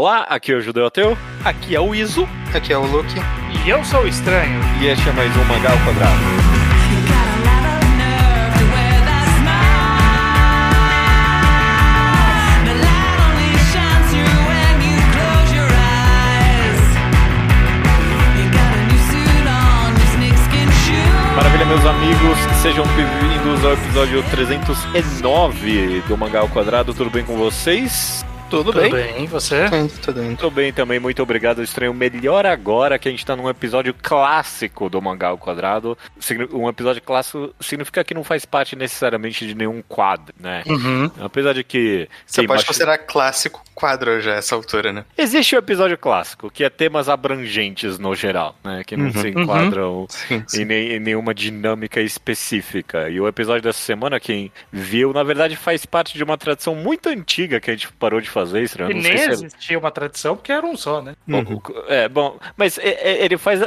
Olá, aqui é o Judeu Ateu. Aqui é o Iso. Aqui é o Luke. E eu sou o Estranho. E este é mais um Mangal Quadrado. Maravilha, meus amigos, sejam bem-vindos ao episódio 309 do Mangal Quadrado. Tudo bem com vocês? Tudo, tudo bem? bem, você? Tudo, tudo bem. Tudo bem também, muito obrigado, estranho. Melhor agora que a gente tá num episódio clássico do Mangá ao Quadrado. Um episódio clássico significa que não faz parte necessariamente de nenhum quadro, né? Uhum. Apesar de que. Você pode considerar clássico quadro já essa altura, né? Existe o um episódio clássico, que é temas abrangentes no geral, né? Que não uhum. se enquadram uhum. sim, sim. Em, nem, em nenhuma dinâmica específica. E o episódio dessa semana, quem viu, na verdade faz parte de uma tradição muito antiga que a gente parou de fazer isso, né? E nem se existia é... uma tradição, porque era um só, né? Uhum. É, bom, mas ele faz.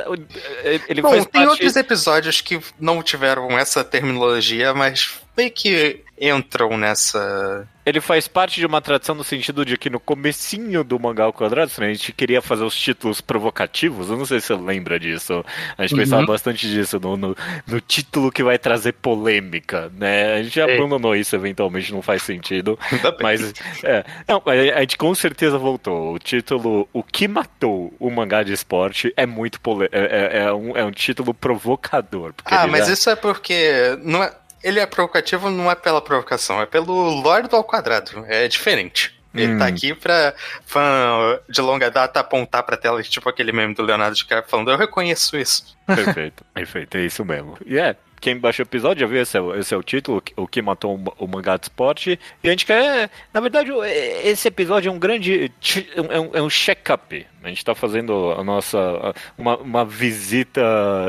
Ele bom, faz tem parte... outros episódios que não tiveram essa terminologia, mas meio que entram nessa ele faz parte de uma tradição no sentido de que no comecinho do mangá ao quadrado, né, a gente queria fazer os títulos provocativos. Eu não sei se você lembra disso. A gente uhum. pensava bastante disso no, no, no, título que vai trazer polêmica, né? A gente já abandonou isso eventualmente, não faz sentido. mas é, não, a gente com certeza voltou. O título O que matou o mangá de esporte é muito polêmico. É, é, é, um, é um título provocador. Ah, mas já... isso é porque não é, ele é provocativo não é pela provocação, é pelo Lorde ao quadrado. É diferente. Ele tá hum. tá aqui pra fã de longa data apontar pra tela, tipo aquele meme do Leonardo DiCaprio falando, eu reconheço isso. Perfeito, perfeito, é isso mesmo. E é, quem baixou o episódio já viu, esse é, esse é o título, o que matou o mangá de esporte. E a gente quer. Na verdade, esse episódio é um grande. É um, é um check-up. A gente está fazendo a nossa. Uma, uma, visita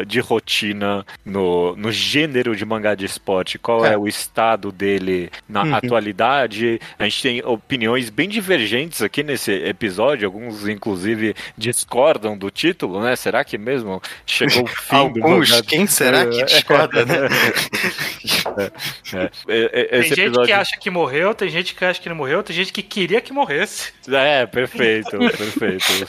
de rotina no, no gênero de mangá de esporte. Qual é, é o estado dele na uhum. atualidade. A gente tem opiniões bem divergentes aqui nesse episódio. Alguns, inclusive, discordam do título, né? Será que mesmo chegou o fim Alguns, do mangá? Quem será que discorda? né? É, é, é, tem gente episódio... que acha que morreu, tem gente que acha que não morreu, tem gente que queria que morresse. É, perfeito, perfeito.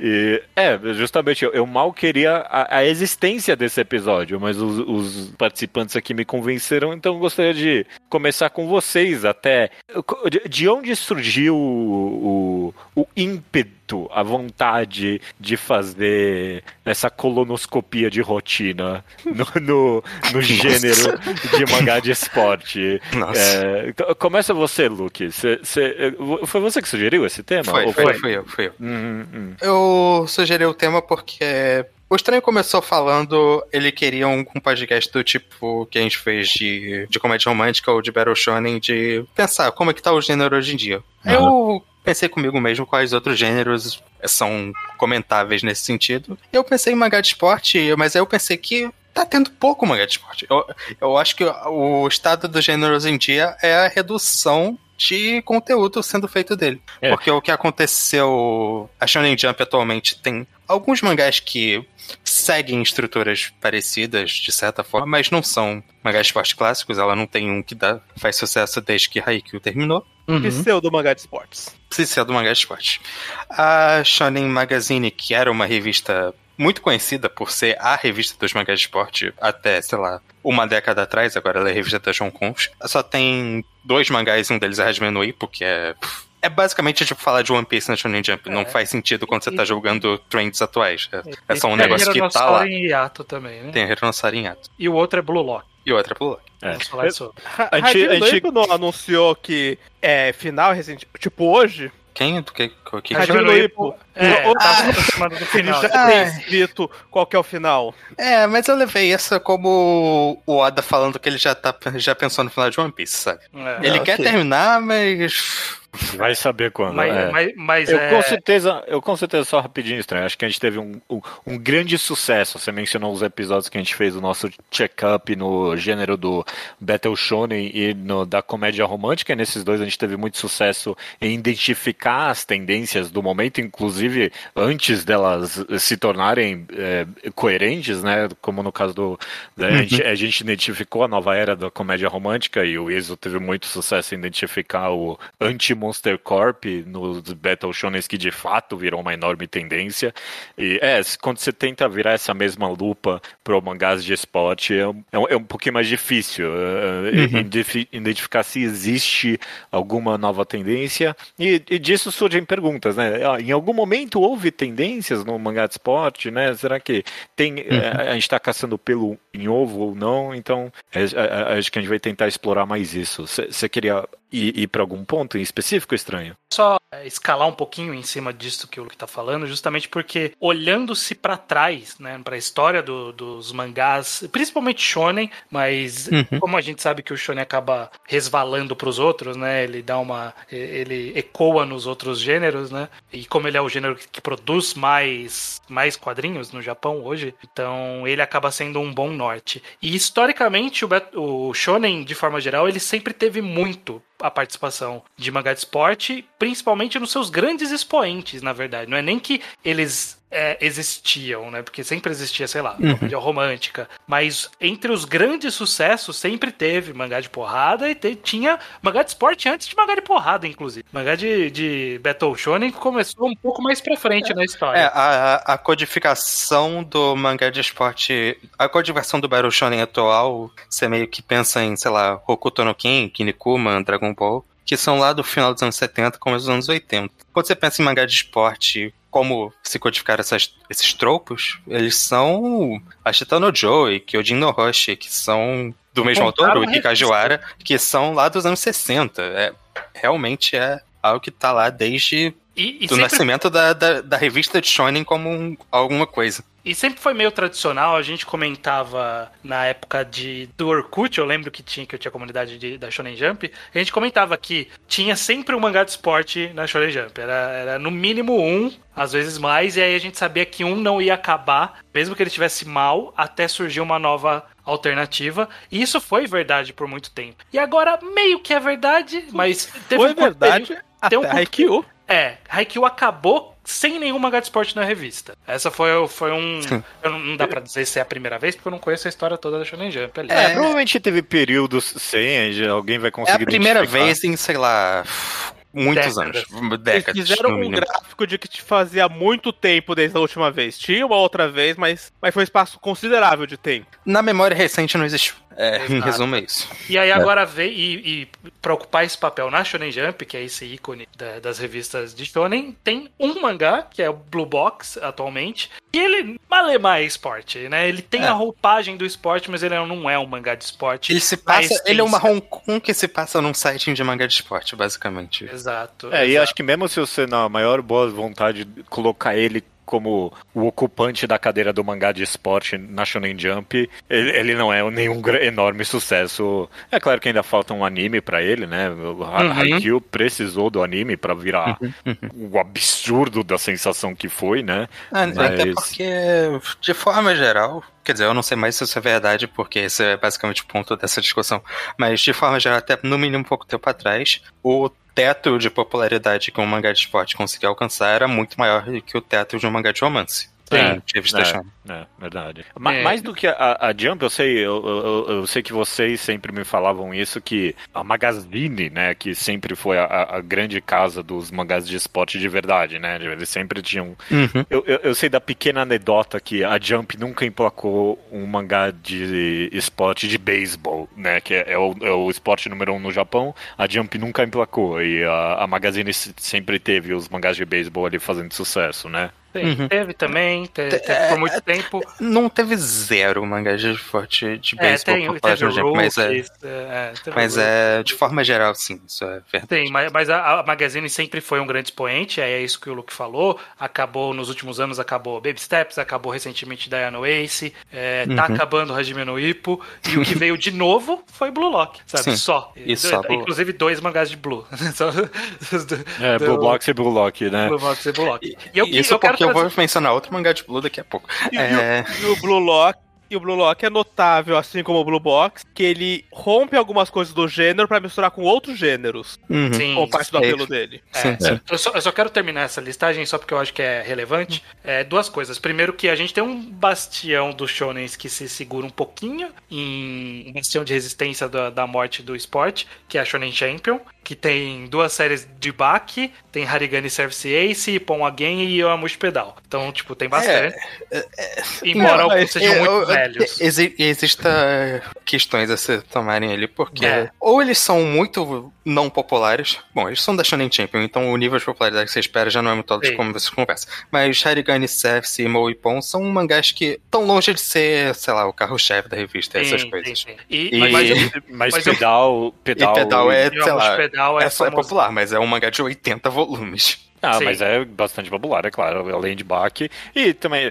E, é, justamente, eu, eu mal queria a, a, existência desse episódio, mas os, os, participantes aqui me convenceram, então eu gostaria de começar com vocês até. De, de onde surgiu o, o, o ímpeto a vontade de fazer essa colonoscopia de rotina no, no, no gênero de mangá de esporte. É, começa você, Luke. Cê, cê, foi você que sugeriu esse tema? Foi, foi, foi? foi eu. Foi eu. Hum, hum. eu sugeri o tema porque o Estranho começou falando, ele queria um, um, podcast do tipo que a gente fez de, de comédia romântica ou de Battle Shonen, de pensar como é que tá o gênero hoje em dia. Uhum. Eu pensei comigo mesmo quais outros gêneros são comentáveis nesse sentido. Eu pensei em mangá de esporte, mas aí eu pensei que tá tendo pouco mangá de esporte. Eu, eu acho que o estado do gênero hoje em dia é a redução de conteúdo sendo feito dele. É. Porque o que aconteceu. A Shonen Jump atualmente tem alguns mangás que seguem estruturas parecidas, de certa forma, mas não são mangás de esporte clássicos. Ela não tem um que dá, faz sucesso desde que Haikyuu terminou. Uhum. Pseudo mangá de esportes. Pseudo mangá de esportes. A Shonen Magazine, que era uma revista muito conhecida por ser a revista dos mangás de esporte até, sei lá, uma década atrás, agora ela é a revista da John Conf. Só tem dois mangás, um deles é Hajime no Ippo, que é é basicamente tipo falar de One Piece na Shonen Jump. É. Não faz sentido quando você tá jogando trends atuais. É, é só um negócio que tá lá. Tem Yato também, né? Tem Hironosaru em Yato. E o outro é Blue Lock. E o outro é Blue Lock. É. Vamos falar sobre. A, a gente, a gente... não anunciou que é final recente, tipo hoje, quem? Do que, que, que... É, o, tá ah, do final. Ele já tem escrito qual que é o final. É, mas eu levei essa como o Oda falando que ele já, tá, já pensou no final de One Piece, sabe? É, ele quer terminar, mas Vai saber quando. Mas, é. mas, mas eu, é... com certeza, eu com certeza, só rapidinho, estranho. Acho que a gente teve um, um, um, grande sucesso. Você mencionou os episódios que a gente fez do nosso check-up no gênero do Battle Shonen e no, da comédia romântica. E nesses dois a gente teve muito sucesso em identificar as tendências do momento, inclusive antes delas se tornarem é, coerentes, né? Como no caso do. Né, a, gente, a gente identificou a nova era da comédia romântica e o Iso teve muito sucesso em identificar o anti Monster Corp nos Battle Shonen que de fato virou uma enorme tendência. E é, quando você tenta virar essa mesma lupa para mangás de esporte, é um, é um pouquinho mais difícil uh, uhum. identificar se existe alguma nova tendência. E, e disso surgem perguntas, né? Ah, em algum momento houve tendências no mangá de esporte, né? Será que tem uhum. a, a gente está caçando pelo em ovo ou não? Então, acho que a gente vai tentar explorar mais isso. Você queria ir, ir para algum ponto em específico, estranho? Só é, escalar um pouquinho em cima disso que o Luke tá falando, justamente porque olhando-se para trás, né, para a história do, dos mangás, principalmente shonen, mas uhum. como a gente sabe que o shonen acaba resvalando para os outros, né, ele dá uma ele ecoa nos outros gêneros, né? E como ele é o gênero que produz mais mais quadrinhos no Japão hoje, então ele acaba sendo um bom norte. E historicamente o, o shonen de forma geral, ele sempre teve muito a participação de mangá de esporte, principalmente nos seus grandes expoentes, na verdade. Não é nem que eles é, existiam, né? Porque sempre existia, sei lá, uhum. comédia romântica. Mas entre os grandes sucessos sempre teve mangá de porrada e te, tinha mangá de esporte antes de mangá de porrada, inclusive. Mangá de, de Battle Shonen começou um pouco mais pra frente é, na história. É, a, a codificação do mangá de esporte, a codificação do Battle Shonen atual, você meio que pensa em, sei lá, Hokuto no Ken, Kinnikuman, Dragon Ball, que são lá do final dos anos 70, começo dos anos 80. Quando você pensa em mangá de esporte como se codificar essas, esses tropos, eles são Ashita no Joe e Kyojin no Hoshi, que são do mesmo autor, o Ikajiwara, que são lá dos anos 60. É, realmente é algo que tá lá desde e, e do sempre... nascimento da, da, da, revista de Shonen como um, alguma coisa. E sempre foi meio tradicional, a gente comentava na época de, do Orkut, eu lembro que tinha que eu tinha comunidade de, da Shonen Jump, a gente comentava que tinha sempre um mangá de esporte na Shonen Jump. Era, era no mínimo um, às vezes mais, e aí a gente sabia que um não ia acabar, mesmo que ele estivesse mal, até surgir uma nova alternativa. E isso foi verdade por muito tempo. E agora meio que é verdade, mas teve foi um verdade teve, até um Haikyuu. É, Haikyuu acabou sem nenhum mangá de esporte na revista. Essa foi, foi um. Eu não, não dá pra dizer se é a primeira vez, porque eu não conheço a história toda da Shonen Jump ali. É, é provavelmente teve períodos sem, alguém vai conseguir. É a primeira vez em, sei lá, muitos décadas. anos. Décadas. Eles fizeram um gráfico de que te fazia muito tempo desde a última vez. Tinha uma outra vez, mas, mas foi um espaço considerável de tempo. Na memória recente não existiu. É, em resumo é isso. E aí agora é. veio e, e para ocupar esse papel na Shonen Jump, que é esse ícone da, das revistas de Shonen, tem um mangá, que é o Blue Box atualmente, e ele malemar é esporte, né? Ele tem é. a roupagem do esporte, mas ele não é um mangá de esporte. Ele se passa, ele é uma Hong Kong que se passa num site de mangá de esporte, basicamente. Exato. É, exato. e acho que mesmo se você na maior boa vontade colocar ele como o ocupante da cadeira do mangá de esporte na Shonen Jump, ele, ele não é nenhum enorme sucesso. É claro que ainda falta um anime para ele, né? O uhum. Haikyuu precisou do anime para virar uhum. uhum. o absurdo da sensação que foi, né? Ah, Mas... Até porque, de forma geral, Quer dizer, eu não sei mais se isso é verdade, porque esse é basicamente o ponto dessa discussão. Mas, de forma geral, até no mínimo um pouco tempo atrás, o teto de popularidade que um mangá de esporte conseguia alcançar era muito maior que o teto de um mangá de romance. Sim, é, é, é, verdade. É. Mais do que a, a Jump, eu sei, eu, eu, eu, sei que vocês sempre me falavam isso, que a Magazine, né, que sempre foi a, a grande casa dos mangás de esporte de verdade, né, eles sempre tinham... Uhum. Eu, eu, eu, sei da pequena anedota que a Jump nunca emplacou um mangá de esporte de beisebol, né, que é, é, o, é o esporte número um no Japão, a Jump nunca emplacou, e a, a Magazine sempre teve os mangás de beisebol ali fazendo sucesso, né. Uhum. Teve também, teve, teve por muito é, tempo. Não teve zero mangá de forte de é, beisebol por parte gente, mas é, é mas é de forma geral, sim, isso é verdade. Tem, mas, mas a, a, Magazine sempre foi um grande expoente, é isso que o Luke falou. Acabou nos últimos anos, acabou Baby Steps, acabou recentemente Diana Ace, é, tá uhum. acabando Hajime no Ippo, e o que veio de novo foi Blue Lock, sabe? Sim, só. Isso, só Inclusive dois mangás de Blue. é, Blue Lock e Blue Lock, né? Blue Lock e Blue Lock. E, eu, isso eu quero que eu vou mencionar outro mangá de Blue daqui a pouco. E, é... o, e o Blue Lock E o Blue Lock é notável, assim como o Blue Box, que ele rompe algumas coisas do gênero para misturar com outros gêneros. Uhum. Sim, com parte do apelo dele. É, sim, sim. Eu, só, eu, só, quero terminar essa listagem só porque eu acho que é relevante. É, duas coisas. Primeiro que a gente tem um bastião dos shonens que se segura um pouquinho em um bastião de resistência da, da morte do esporte, que é a Shonen Champion que tem duas séries de Baki, tem Harigani Service Ace, Pon Again e Yoamushi Pedal. Então, tipo, tem bastante. É, é, é Embora não, alguns sejam muito velhos. Exi Existem questões a se tomarem ali, porque é. ou eles são muito não populares. Bom, eles são da Shonen Champion, então o nível de popularidade que você espera já não é muito alto como você conversa. Mas e Mo e Pon são mangás que estão longe de ser, sei lá, o carro-chefe da revista, sim, essas coisas. Sim, sim. E, e, mas, mas, mas pedal, pedal, pedal é, sei lá, pedal é, é, é popular, mas é um mangá de 80 volumes. Ah, Sim. mas é bastante popular, é claro, além de Bach. E também,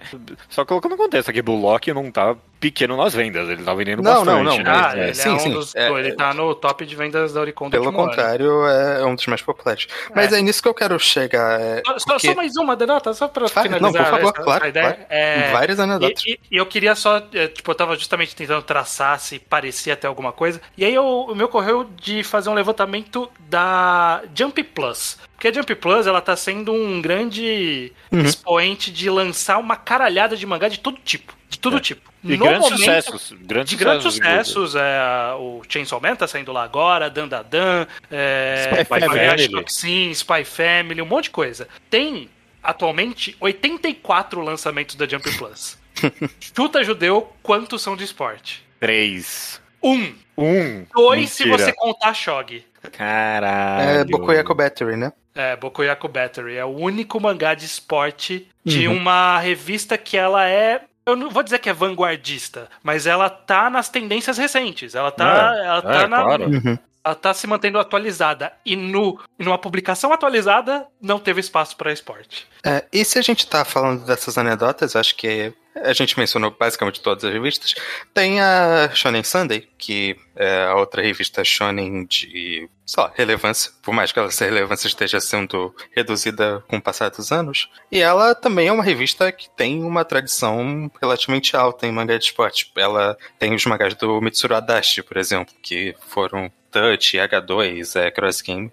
só colocando no contexto aqui, Bullock não tá pequeno nas vendas, ele tá vendendo não, bastante. Não, não, não. Ah, é, sim, é um sim. Dos, é, ele tá no top de vendas da Oricon Pelo contrário, é um dos mais populares. Mas é, é nisso que eu quero chegar. É, só, porque... só, mais uma denota, só pra Fale, finalizar. Não, por favor, essa, claro, ideia. Claro. É, Várias anedotas. E, e, eu queria só, é, tipo, eu tava justamente tentando traçar se parecia até alguma coisa, e aí eu, o meu correu de fazer um levantamento da Jump Plus. Porque a Jump Plus, ela tá sendo um grande uhum. expoente de lançar uma caralhada de mangá de todo tipo. De todo é. tipo. E no grandes momento, sucessos. Grandes de grandes sucessos. É, o Chainsaw Man tá saindo lá agora, Dan Dan Dan, é, Spy, Family. Sim, Spy Family, um monte de coisa. Tem, atualmente, 84 lançamentos da Jump Plus. Chuta judeu, quantos são de esporte? Três. Um. Um. Dois Mentira. se você contar Shog. Caralho. É Bokoyako Battery, né? É, Bokoyako Battery. É o único mangá de esporte de uhum. uma revista que ela é eu não vou dizer que é vanguardista, mas ela tá nas tendências recentes. Ela tá, é, ela tá é, na, claro. uhum. ela tá se mantendo atualizada. E no, numa publicação atualizada, não teve espaço para esporte. É, e se a gente tá falando dessas anedotas, acho que a gente mencionou basicamente todas as revistas. Tem a Shonen Sunday, que é a outra revista shonen de, sei lá, relevância, por mais que essa relevância esteja sendo reduzida com o passar dos anos. E ela também é uma revista que tem uma tradição relativamente alta em mangá de esporte. Ela tem os mangás do Mitsuru Adachi, por exemplo, que foram Touch, H2, é, Cross Game.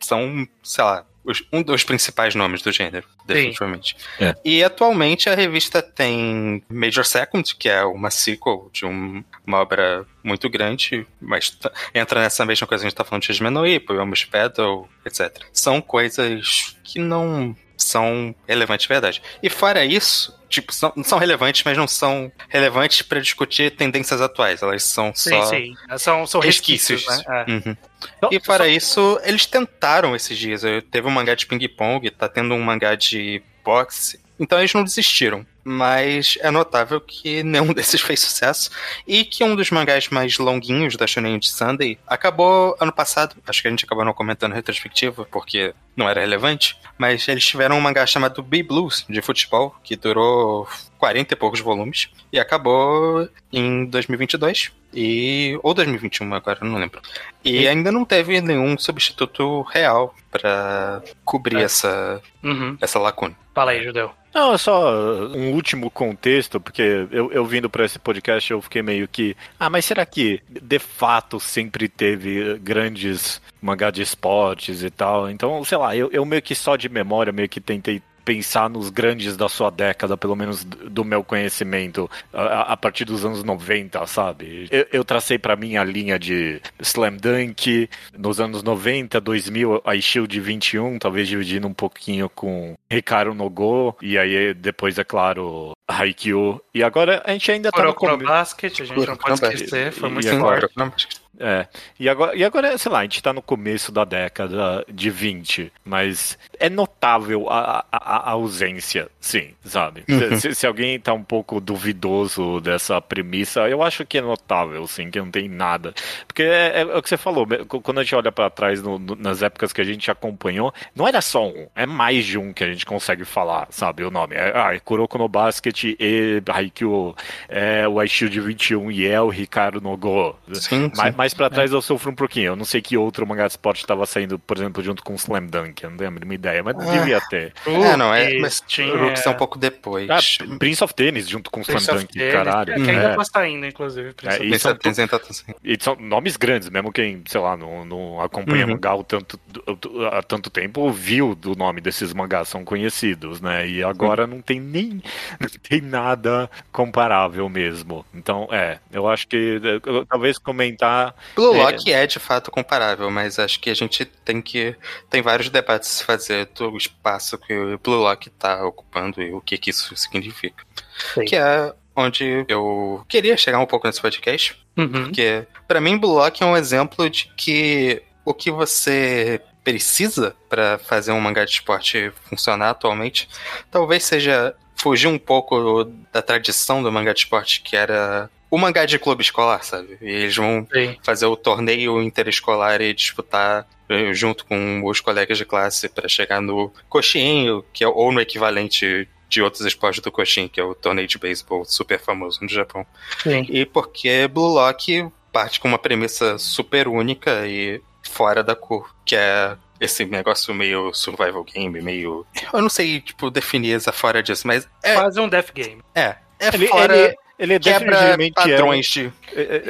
São, sei lá, um dos principais nomes do gênero, definitivamente. É. E atualmente a revista tem Major Second, que é uma sequel de um, uma obra muito grande, mas entra nessa mesma coisa que a gente tá falando de Shizmenoi, Poemus Pedal, etc. São coisas que não são relevantes de verdade. E fora isso, tipo, são, são relevantes, mas não são relevantes para discutir tendências atuais. Elas são sim, só. Sim, são, são resquícios. resquícios né? É. Uhum. Então, e para só... isso, eles tentaram esses dias. Teve um mangá de ping-pong, tá tendo um mangá de boxe. Então eles não desistiram mas é notável que nenhum desses fez sucesso e que um dos mangás mais longuinhos da Shonen de Sunday acabou ano passado, acho que a gente acabou não comentando retrospectiva porque não era relevante, mas eles tiveram um mangá chamado B Blues de futebol que durou 40 e poucos volumes e acabou em 2022 e ou 2021 agora, não lembro. E, e ainda não teve nenhum substituto real para cobrir é. essa uhum. essa lacuna. Fala aí, Judeu. Não, é só um último contexto, porque eu, eu vindo para esse podcast eu fiquei meio que. Ah, mas será que de fato sempre teve grandes mangá de esportes e tal? Então, sei lá, eu, eu meio que só de memória meio que tentei pensar nos grandes da sua década, pelo menos do meu conhecimento, a, a partir dos anos 90, sabe? Eu, eu tracei para mim a linha de Slam Dunk, nos anos 90, 2000, a Shield 21, talvez dividindo um pouquinho com Ricardo Nogo, e aí depois, é claro, Haikyuu. E agora a gente ainda tá no começo. Basket, a gente não pode esquecer, foi muito forte. É. E agora, e agora, sei lá, a gente tá no começo da década de 20, mas é notável a, a, a ausência, sim, sabe? Uhum. Se, se, alguém tá um pouco duvidoso dessa premissa, eu acho que é notável, sim, que não tem nada. Porque é, é, é o que você falou, quando a gente olha para trás no, no, nas épocas que a gente acompanhou, não era só um, é mais de um que a gente consegue falar, sabe? O nome. É, ah, é Kuroko no Basket e Haikyuu, é o iShield 21 e é o Ricardo Nogo. Sim, mas, sim. Mais pra trás é. eu sofro um pouquinho. Eu não sei que outro mangá de esporte estava saindo, por exemplo, junto com Slam Dunk. Eu não tenho a mínima ideia, mas ah. devia ter. É, não, é, mas tinha... Rooks é um pouco depois. Ah, Prince of Tennis junto com Prince Slam Dunk, caralho. É, que ainda é. tá saindo, inclusive. Prince é, e, são, e são nomes grandes, mesmo quem, sei lá, não, não acompanha uhum. mangá há tanto, há tanto tempo, viu do nome desses mangás, são conhecidos, né? E agora uhum. não tem nem não tem nada comparável mesmo. Então, é, eu acho que eu, talvez comentar. Blue é... Lock é de fato comparável, mas acho que a gente tem que. Tem vários debates a se fazer do espaço que o Blue Lock está ocupando e o que, que isso significa. Sim. Que é onde eu queria chegar um pouco nesse podcast. Uhum. Porque, para mim, Blue Lock é um exemplo de que o que você precisa para fazer um mangá de esporte funcionar atualmente talvez seja fugir um pouco da tradição do mangá de esporte, que era o mangá de clube escolar, sabe? E eles vão Sim. fazer o torneio interescolar e disputar eh, junto com os colegas de classe para chegar no coxinho, que é ou no equivalente de outros esportes do coxinho, que é o torneio de beisebol super famoso no Japão. Sim. E porque Blue Lock parte com uma premissa super única e fora da cor, que é esse negócio meio survival game, meio. Eu não sei, tipo, definir essa fora disso, mas. É... Quase um death game. É. É ele, fora. Ele ele é definitivamente padrões é um, de...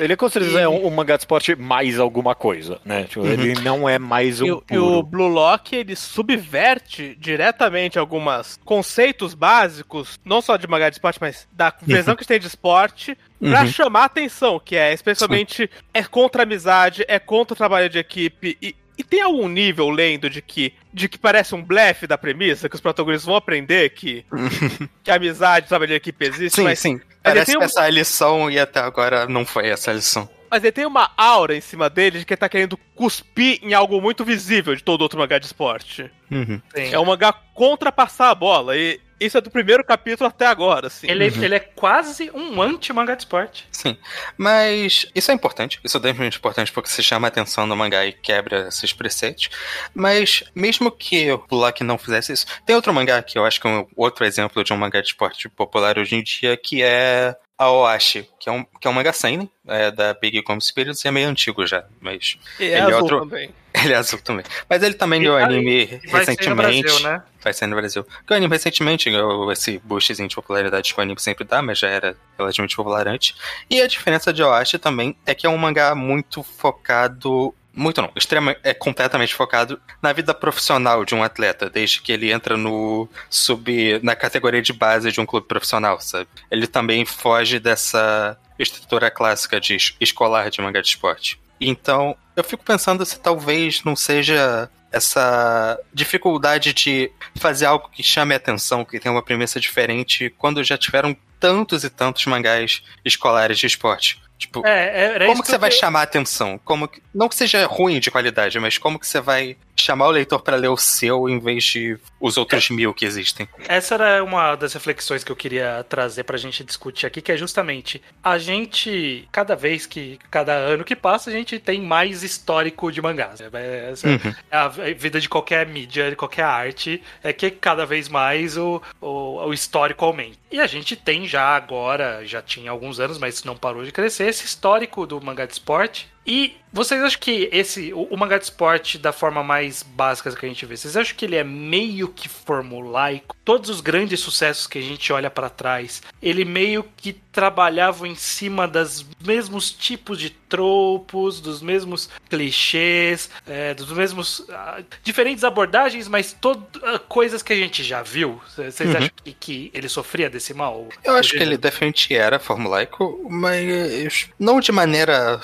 Ele é com certeza é um, um, mangá de esporte mais alguma coisa, né? Tipo, uhum. Ele não é mais um. E, e, o Blue Lock ele subverte diretamente alguns conceitos básicos, não só de mangá de esporte, mas da visão uhum. que tem de esporte, pra uhum. chamar atenção, que é especialmente Sim. é contra a amizade, é contra o trabalho de equipe e e tem algum nível lendo de que de que parece um blefe da premissa, que os protagonistas vão aprender que, que a amizade, trabalho de equipe existe? Sim, mas, sim. Parece que um... essa lição e até agora não foi essa lição. Mas ele tem uma aura em cima dele de que ele tá querendo cuspir em algo muito visível de todo outro mangá de esporte. Uhum. É um mangá contra passar a bola. E isso é do primeiro capítulo até agora, assim. Ele, uhum. ele é quase um anti-mangá de esporte. Sim. Mas isso é importante. Isso é definitivamente importante porque você chama a atenção no mangá e quebra esses preceitos. Mas mesmo que o Black não fizesse isso, tem outro mangá que eu acho que é um outro exemplo de um mangá de esporte popular hoje em dia, que é a Oashi, que é um, que é um manga seinen, é da Big Come Spirits, e é meio antigo já, mas... E é ele é outro... também. Ele é azul também. Mas ele também ganhou anime recentemente. Vai ser no Brasil, né? Vai ser no Brasil. Ganhou anime recentemente, ganhou esse boostzinho de popularidade que o anime sempre dá, mas já era relativamente popular antes. E a diferença de Oashi também é que é um mangá muito focado muito não, extrema, é completamente focado na vida profissional de um atleta, desde que ele entra no sub na categoria de base de um clube profissional, sabe? Ele também foge dessa estrutura clássica de escolar de mangá de esporte. Então, eu fico pensando se talvez não seja essa dificuldade de fazer algo que chame a atenção, que tenha uma premissa diferente, quando já tiveram tantos e tantos mangás escolares de esporte. Tipo, é, como que você vai chamar a atenção? Como que, não que seja ruim de qualidade, mas como que você vai chamar o leitor para ler o seu em vez de os outros é. mil que existem? Essa era uma das reflexões que eu queria trazer pra gente discutir aqui, que é justamente a gente, cada vez que, cada ano que passa, a gente tem mais histórico de mangás. É, essa uhum. é a vida de qualquer mídia, de qualquer arte, é que cada vez mais o, o, o histórico aumenta. E a gente tem já agora, já tinha alguns anos, mas não parou de crescer, esse histórico do mangá de esporte. E vocês acham que esse, o, o mangá de esporte, da forma mais básica que a gente vê, vocês acham que ele é meio que formulaico? Todos os grandes sucessos que a gente olha para trás, ele meio que trabalhava em cima dos mesmos tipos de tropos, dos mesmos clichês, é, dos mesmos. Uh, diferentes abordagens, mas todo, uh, coisas que a gente já viu. Vocês uhum. acham que, que, ele sofria desse mal? Eu acho que ele definitivamente era formulaico, mas não de maneira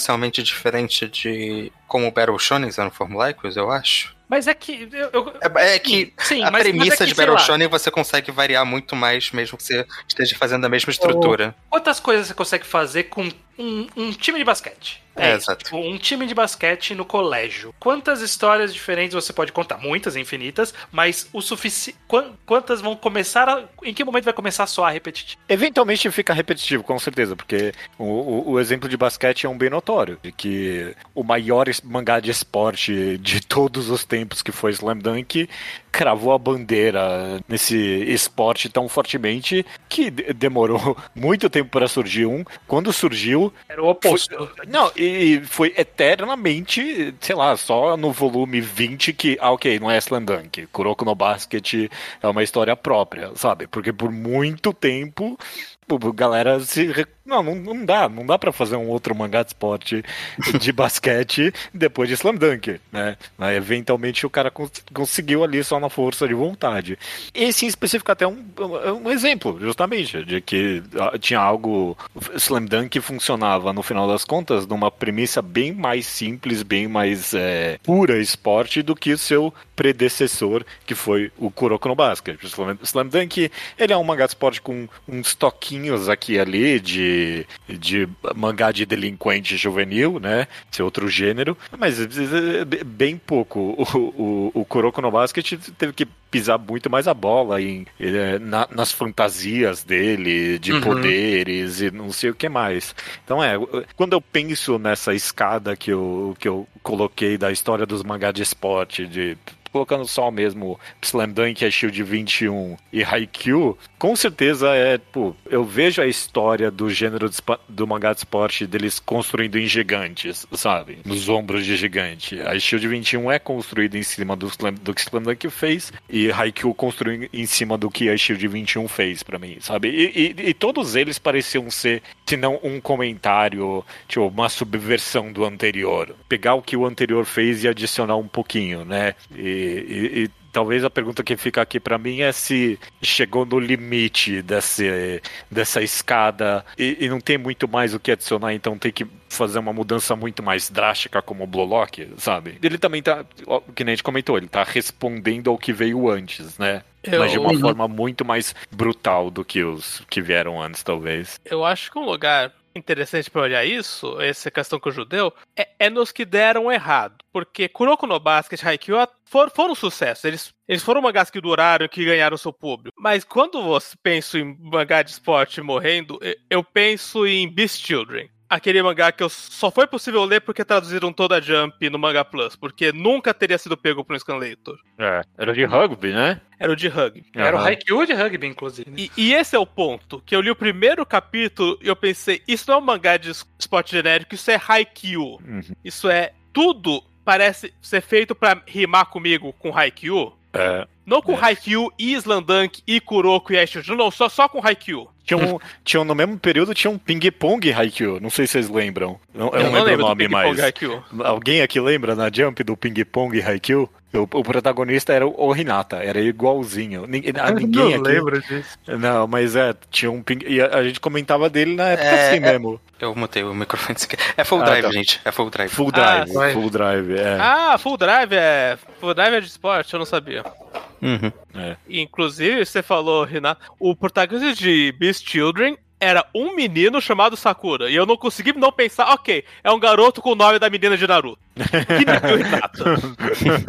substancialmente diferente de como Battle Shonen eram formulaicos, eu acho. Mas é que. Eu, eu... É, é, que sim, a mas, premissa mas é que, de Battle Shonen você consegue variar muito mais, mesmo que você esteja fazendo a mesma estrutura. Outras coisas você consegue fazer com um, um time de basquete. É, é exato. Tipo, um time de basquete no colégio. Quantas histórias diferentes você pode contar? Muitas, infinitas, mas o suficiente. Quantas vão começar a. Em que momento vai começar a soar repetitivo? Eventualmente fica repetitivo, com certeza, porque o, o, o, exemplo de basquete é um bem notório. De que o maior mangá de esporte de todos os tempos, que foi Slam Dunk, cravou a bandeira nesse esporte tão fortemente que demorou muito tempo para surgir um. Quando surgiu. Era o oposto. Foi, não, e foi eternamente, sei lá, só no volume 20 que. Ah, ok, não é Slam Dunk. Kuroko no Basket é uma história própria, sabe? Porque por muito tempo galera se não, não, não dá, não dá para fazer um outro mangá de esporte de basquete depois de Slam Dunk, né? Eventualmente o cara cons conseguiu ali só na força de vontade. Esse em específico até é um, um exemplo, justamente, de que ah, tinha algo Slam Dunk funcionava no final das contas numa premissa bem mais simples, bem mais é, pura esporte do que o seu predecessor, que foi o Kuroko no Basket. O Slam Dunk, ele é um mangá de esporte com uns toquinhos aqui e ali de de, mangá de delinquente juvenil, né? Esse outro gênero. Mas bem pouco. O, o, o Kuroko no Basket teve que pisar muito mais a bola em, é, na, nas fantasias dele, de uhum. poderes e não sei o que mais. Então é, quando eu penso nessa escada que eu, que eu coloquei da história dos mangá de esporte, de colocando só mesmo Slam Dunk, a Shield 21 e Haikyuu, com certeza é, pô, eu vejo a história do gênero do mangá de esporte deles construindo em gigantes, sabe? Nos ombros de gigante. A Shield 21 é construída em cima do, Slam, do que Slam Dunk fez e Haikyuu construindo em cima do que a Shield 21 fez para mim, sabe? E, e, e, todos eles pareciam ser, se não um comentário, tipo, uma subversão do anterior. Pegar o que o anterior fez e adicionar um pouquinho, né? E, e, e, talvez a pergunta que fica aqui para mim é se chegou no limite desse, dessa escada e, e, não tem muito mais o que adicionar, então tem que fazer uma mudança muito mais drástica como o Blolock, sabe? Ele também tá, que nem a gente comentou, ele tá respondendo ao que veio antes, né? Eu... Mas de uma forma muito mais brutal do que os que vieram antes, talvez. Eu acho que um lugar interessante para olhar isso, essa questão com o judeu, é, é, nos que deram errado. Porque Kuroko no Basket e Haikyuu foram, foram sucesso. Eles, eles foram mangás que duraram que ganharam seu público. Mas quando você pensa em mangá de esporte morrendo, eu penso em Beast Children aquele mangá que eu só foi possível ler porque traduziram toda a Jump no Manga Plus, porque nunca teria sido pego por um Scanlator. É, era de rugby, né? Era o de rugby. Uhum. Era o Haikyuu de rugby, inclusive. E, e, esse é o ponto, que eu li o primeiro capítulo e eu pensei, isso não é um mangá de esporte genérico, isso é Haikyuu. Uhum. Isso é, tudo parece ser feito para rimar comigo com Haikyuu. É. Não com é. Haikyuu e Slandank e Kuroko e Aishiju, não, só, só com Haikyuu. Tinha um, tinha um, no mesmo período tinha um Ping Pong Haikyuu, não sei se vocês lembram. Não, eu, eu não, não lembro o nome mais. Alguém aqui lembra na Jump do Ping Pong Haikyuu? O, o, protagonista era o Hinata, era igualzinho. Ninguém, ninguém não aqui... lembro disso. Não, mas é, tinha um ping... E a, a gente comentava dele na época é, assim é... mesmo. Eu mutei o microfone. É full ah, drive, tá. gente. É full drive. Full drive, ah, full drive, é. Ah, full drive é. Full drive é de esporte, eu não sabia. Uhum. É. Inclusive, você falou, Renato, o protagonista de Beast Children era um menino chamado Sakura. E eu não consegui não pensar, ok, é um garoto com o nome da menina de Naruto.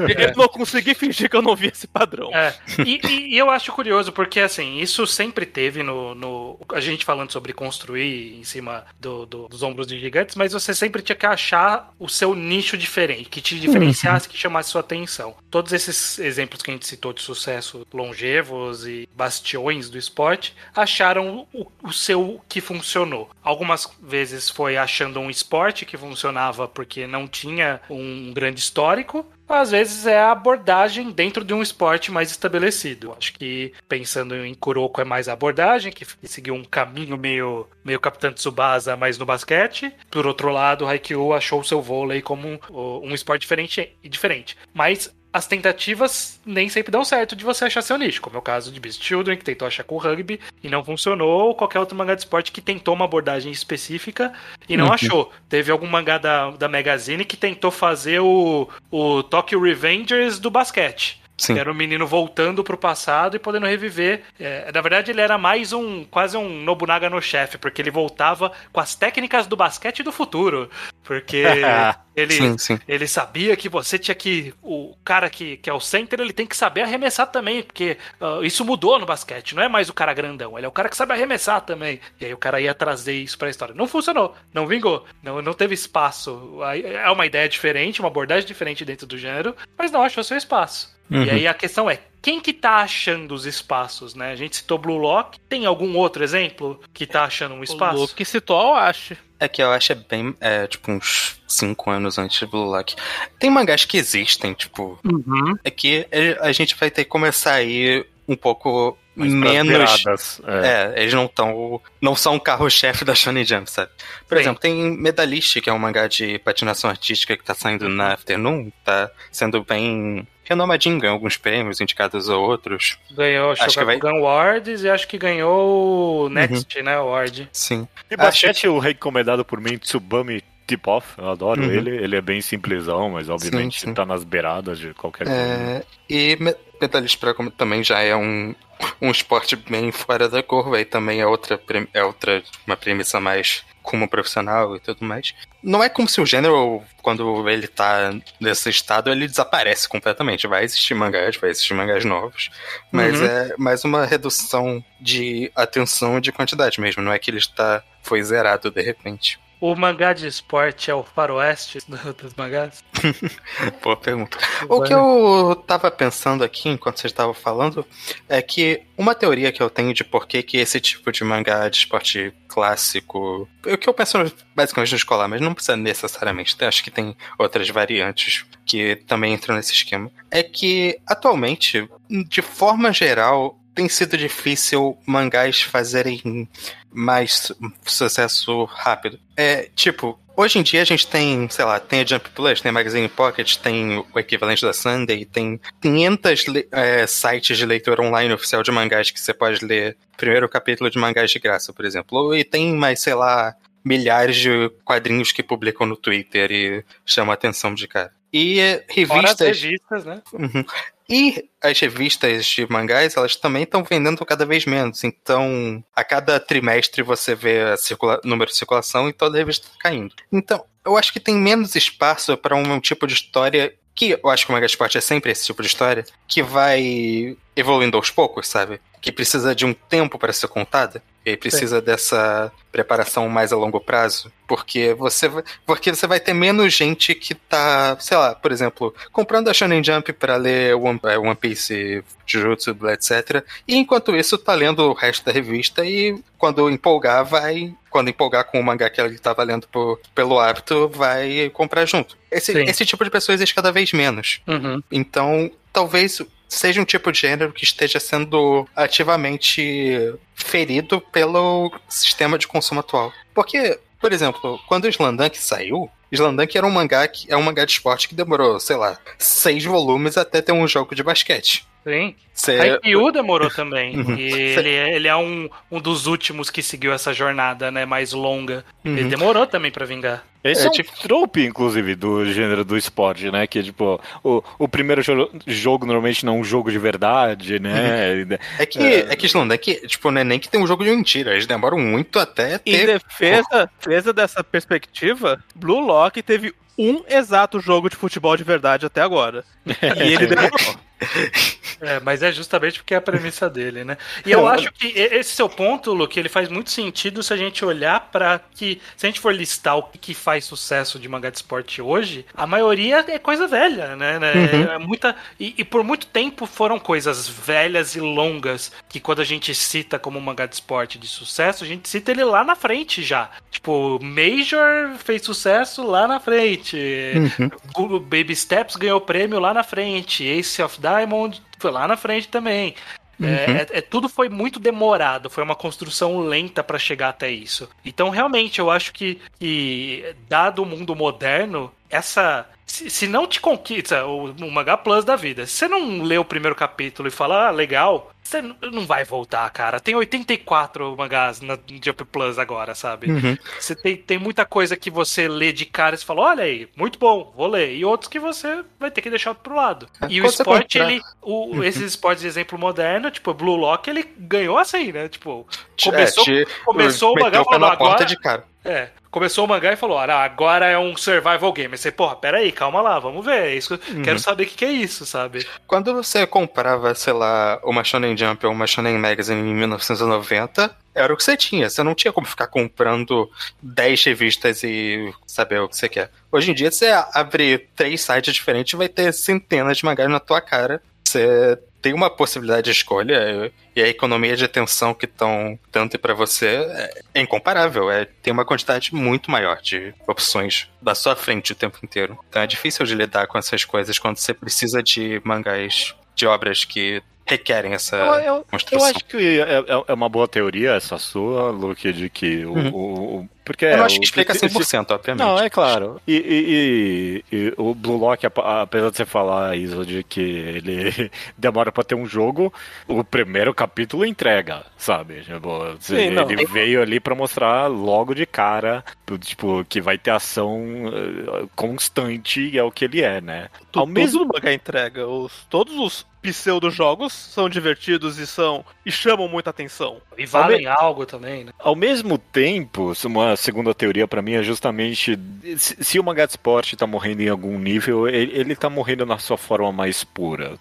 Que nem Eu não consegui fingir que eu não vi esse padrão. É. E, e, e, eu acho curioso, porque assim, isso sempre teve no. no a gente falando sobre construir em cima do, do, dos ombros de gigantes, mas você sempre tinha que achar o seu nicho diferente, que te diferenciasse, que chamasse sua atenção. Todos esses exemplos que a gente citou de sucesso longevos e bastiões do esporte acharam o, o seu que funcionou. Algumas vezes foi achando um esporte que funcionava porque não tinha um grande histórico, às vezes é a abordagem dentro de um esporte mais estabelecido. Acho que pensando em Kuroko é mais a abordagem, que seguiu um caminho meio, meio Capitão Tsubasa, mas no basquete. Por outro lado, Haikyuu achou o seu vôlei como um, um esporte diferente e diferente. Mas as tentativas nem sempre dão certo de você achar seu nicho, como é o caso de Beast Children, que tentou achar com o rugby e não funcionou, ou qualquer outro mangá de esporte que tentou uma abordagem específica e não uhum. achou. Teve algum mangá da, da Magazine que tentou fazer o, o Tokyo Revengers do basquete. Sim. Era um menino voltando pro passado e podendo reviver. É, na verdade, ele era mais um quase um Nobunaga no chefe, porque ele voltava com as técnicas do basquete do futuro. Porque ele, sim, sim. ele sabia que você tinha que. O cara que, que é o center, ele tem que saber arremessar também, porque uh, isso mudou no basquete. Não é mais o cara grandão, ele é o cara que sabe arremessar também. E aí o cara ia trazer isso pra história. Não funcionou, não vingou, não, não teve espaço. É uma ideia diferente, uma abordagem diferente dentro do gênero, mas não achou seu espaço. Uhum. E aí a questão é, quem que tá achando os espaços, né? A gente citou Blue Lock, tem algum outro exemplo que tá achando um espaço? O Luke citou, eu acho. É que eu acho é bem, é, tipo, uns 5 anos antes de Blue Lock. Tem mangás que existem, tipo. Uhum. É que a gente vai ter que começar aí um pouco Mas menos. É. é. eles não estão. Não são o carro-chefe da Shonen Jump, sabe? Por Sim. exemplo, tem Medalist, que é um mangá de patinação artística que tá saindo na Afternoon, tá sendo bem renomadinho, ganhou alguns prêmios indicados a outros. Ganhou acho que vai... Awards e acho que ganhou o Next, uhum. né, Award. Sim. E basquete, acho... o recomendado por mim, Tsubami Tip-Off, eu adoro uhum. ele. Ele é bem simplesão, mas obviamente sim, sim. tá nas beiradas de qualquer coisa. É... E Metalist para também já é um, um esporte bem fora da curva e também é outra, é outra uma premissa mais como profissional e tudo mais. Não é como se o gênero, quando ele tá nesse estado, ele desaparece completamente. Vai existir mangás, vai existir mangás novos, mas uhum. é mais uma redução de atenção e de quantidade mesmo. Não é que ele está foi zerado de repente. O mangá de esporte é o faroeste dos mangás? Boa pergunta. O que eu tava pensando aqui, enquanto vocês estavam falando, é que uma teoria que eu tenho de por que, que esse tipo de mangá de esporte clássico... O que eu penso basicamente no escolar, mas não precisa necessariamente. Acho que tem outras variantes que também entram nesse esquema. É que, atualmente, de forma geral, tem sido difícil mangás fazerem mais sucesso rápido. É, tipo, hoje em dia a gente tem, sei lá, tem a Jump Plus, tem a Magazine Pocket, tem o equivalente da Sunday, tem 500 é, sites de leitura online oficial de mangás que você pode ler primeiro capítulo de mangás de graça, por exemplo. E tem mais, sei lá, milhares de quadrinhos que publicam no Twitter e chamam a atenção de cara. E revistas. revistas, né? Uhum. E as revistas de mangás, elas também estão vendendo cada vez menos. Então, a cada trimestre você vê o número de circulação e toda a revista tá caindo. Então, eu acho que tem menos espaço para um tipo de história que eu acho que o Mega Sport é sempre esse tipo de história, que vai evoluindo aos poucos, sabe? Que precisa de um tempo para ser contada. E precisa Sim. dessa preparação mais a longo prazo. Porque você, porque você vai ter menos gente que tá, sei lá, por exemplo, comprando a Shonen Jump para ler One, é, One Piece, Jujutsu, etc. E enquanto isso tá lendo o resto da revista e quando empolgar, vai. Quando empolgar com o mangá que ele tá lendo por, pelo hábito, vai comprar junto. Esse, esse tipo de pessoa existe cada vez menos. Uhum. Então, talvez seja um tipo de gênero que esteja sendo ativamente ferido pelo sistema de consumo atual. Porque, por exemplo, quando o Slandunk saiu, Slandunk era um mangá que é um mangá de esporte que demorou, sei lá, seis volumes até ter um jogo de basquete. Sim. Cê... Haikyuu demorou também. Uhum. E ele, é, ele é um, um dos últimos que seguiu essa jornada, né, mais longa. Uhum. Ele demorou também para vingar. Esse é, é um tipo... trope, inclusive, do gênero do esporte, né? Que, tipo, o, o primeiro jogo, jogo normalmente não é um jogo de verdade, né? Uhum. É que, é, é que, Slanda, é que, tipo, não é nem que tem um jogo de mentira. Eles demoram muito até ter... Em defesa, defesa dessa perspectiva, Blue Lock teve um exato jogo de futebol de verdade até agora. E ele demorou. É, mas é justamente porque é a premissa dele, né? E eu acho que esse seu ponto, Luke, ele faz muito sentido se a gente olhar para que, se a gente for listar o que faz sucesso de mangá de esporte hoje, a maioria é coisa velha, né? né? Uhum. É muita e, e, por muito tempo foram coisas velhas e longas que quando a gente cita como mangá de esporte de sucesso, a gente cita ele lá na frente já. Tipo, Major fez sucesso lá na frente, uhum. Baby Steps ganhou prêmio lá na frente, Ace of Diamond foi lá na frente também. É, uhum. É, é, tudo foi muito demorado, foi uma construção lenta para chegar até isso. Então, realmente, eu acho que, que dado o mundo moderno, essa. Se, se não te conquista o, o Manga Plus da vida, se você não lê o primeiro capítulo e fala, ah, legal, você não vai voltar, cara. Tem 84 mangás na Jump Plus agora, sabe? Uhum. Você tem, tem muita coisa que você lê de cara e você fala, olha aí, muito bom, vou ler. E outros que você vai ter que deixar pro lado. É, e o esporte, ele. O, uhum. Esses esportes de exemplo moderno, tipo, Blue Lock, ele ganhou assim, né? Tipo, começou, é, te, começou o mangá falando agora. De cara. É, começou o mangá e falou: ah, agora é um survival game. Aí você, porra, peraí, calma lá, vamos ver. É isso, uhum. Quero saber o que, que, é isso, sabe? Quando você comprava, sei lá, uma Shonen Jump ou uma Shonen Magazine em 1990, era o que você tinha. Você não tinha como ficar comprando 10 revistas e saber o que você quer. Hoje em dia, você abre três sites diferentes e vai ter centenas de mangás na tua cara. Você tem uma possibilidade de escolha e a economia de atenção que estão dando para você é, é incomparável. É, tem uma quantidade muito maior de opções da sua frente o tempo inteiro. Então é difícil de lidar com essas coisas quando você precisa de mangás de obras que requerem essa eu, eu, construção. Eu acho que é, é, é, uma boa teoria essa sua, Luke, de que o, uhum. o, porque eu não acho que explica 100%, obviamente. Não, é claro. E, e, e, e, o Blue Lock, apesar de você falar, Isa, de que ele demora pra ter um jogo, o primeiro capítulo entrega, sabe? Tipo, Sim, ele não. veio ali pra mostrar logo de cara, tipo, que vai ter ação eh, constante e é o que ele é, né? Ao mesmo mangá entrega. Os, todos os pseudo-jogos são divertidos e são e chamam muita atenção. E valem me... algo também, né? Ao mesmo tempo, uma segunda teoria para mim é justamente se, o mangá de esporte tá morrendo em algum nível, ele, ele tá morrendo na sua forma mais pura.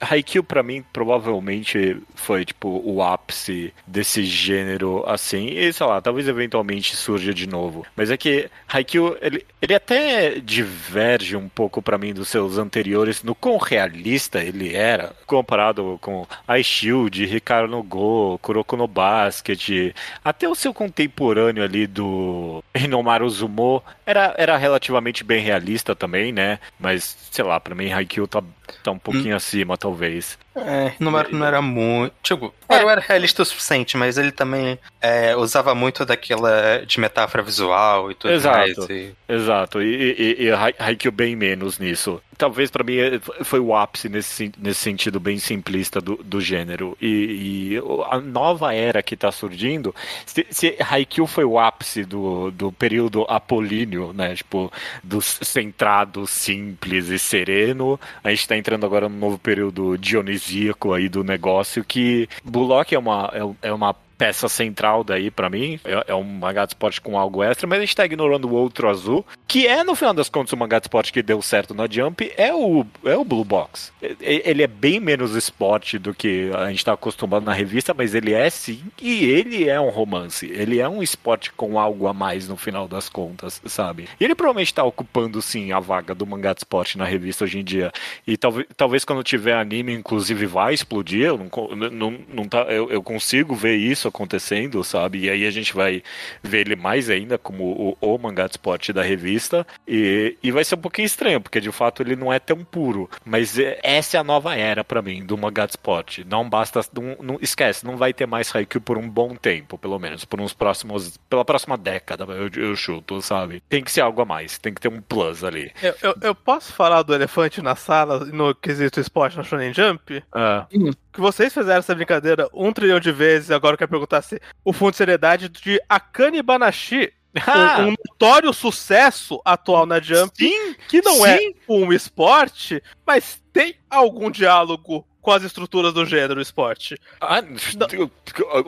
Haikyuu para mim provavelmente foi tipo o ápice desse gênero assim, e sei lá, talvez eventualmente surja de novo. Mas é que Haikyuu, ele, ele até diverge um pouco para mim dos seus anteriores no quão realista ele era, comparado com Ice Shield, Ricardo no Go, Kuroko no Basket, até o seu contemporâneo ali do Hinomaru Zumo era, era relativamente bem realista também, né? Mas, sei lá, pra mim Haikyuu tá, tá um pouquinho hum. acima, talvez. É, não era, não era muito. Tipo, é. era realista o suficiente, mas ele também é, usava muito daquela de metáfora visual e tudo exato, mais. E... Exato, e, e, e Haikyuu bem menos nisso. Talvez para mim foi o ápice nesse, nesse sentido bem simplista do, do gênero. E, e a nova era que tá surgindo, se, se Haikyuu foi o ápice do, do período apolíneo, né? Tipo, do centrado, simples e sereno, a gente tá entrando agora no novo período dionisíaco dionisíaco aí do negócio que Bullock é uma, é, é uma peça central daí para mim. É, é, um mangá de esporte com algo extra, mas a gente tá ignorando o outro azul, que é, no final das contas, o mangá de esporte que deu certo na Jump, é o, é o Blue Box. Ele é bem menos esporte do que a gente tá acostumado na revista, mas ele é sim, e ele é um romance. Ele é um esporte com algo a mais no final das contas, sabe? E ele provavelmente tá ocupando, sim, a vaga do mangá de esporte na revista hoje em dia. E talvez, talvez quando tiver anime, inclusive, vai explodir. Eu, não, não, não tá, eu, eu consigo ver isso acontecendo, sabe? E aí a gente vai ver ele mais ainda como o, o mangá de esporte da revista. E, e vai ser um pouquinho estranho, porque de fato ele não é tão puro. Mas é, essa é a nova era para mim do mangá de esporte. Não basta. Não, não, esquece, não vai ter mais Haikyuu por um bom tempo, pelo menos. Por uns próximos. Pela próxima década, eu, eu chuto, sabe? Tem que ser algo a mais, tem que ter um plus ali. Eu, eu, eu posso falar do elefante na sala no quesito esporte na Shonen Jump? Ah. Que vocês fizeram essa brincadeira um trilhão de vezes, agora eu quero perguntar se o fundo de seriedade de Akane Banashi ah. um, notório sucesso atual na Jump, sim, que não é sim. é um esporte, mas tem algum diálogo com as estruturas do gênero esporte. Ah,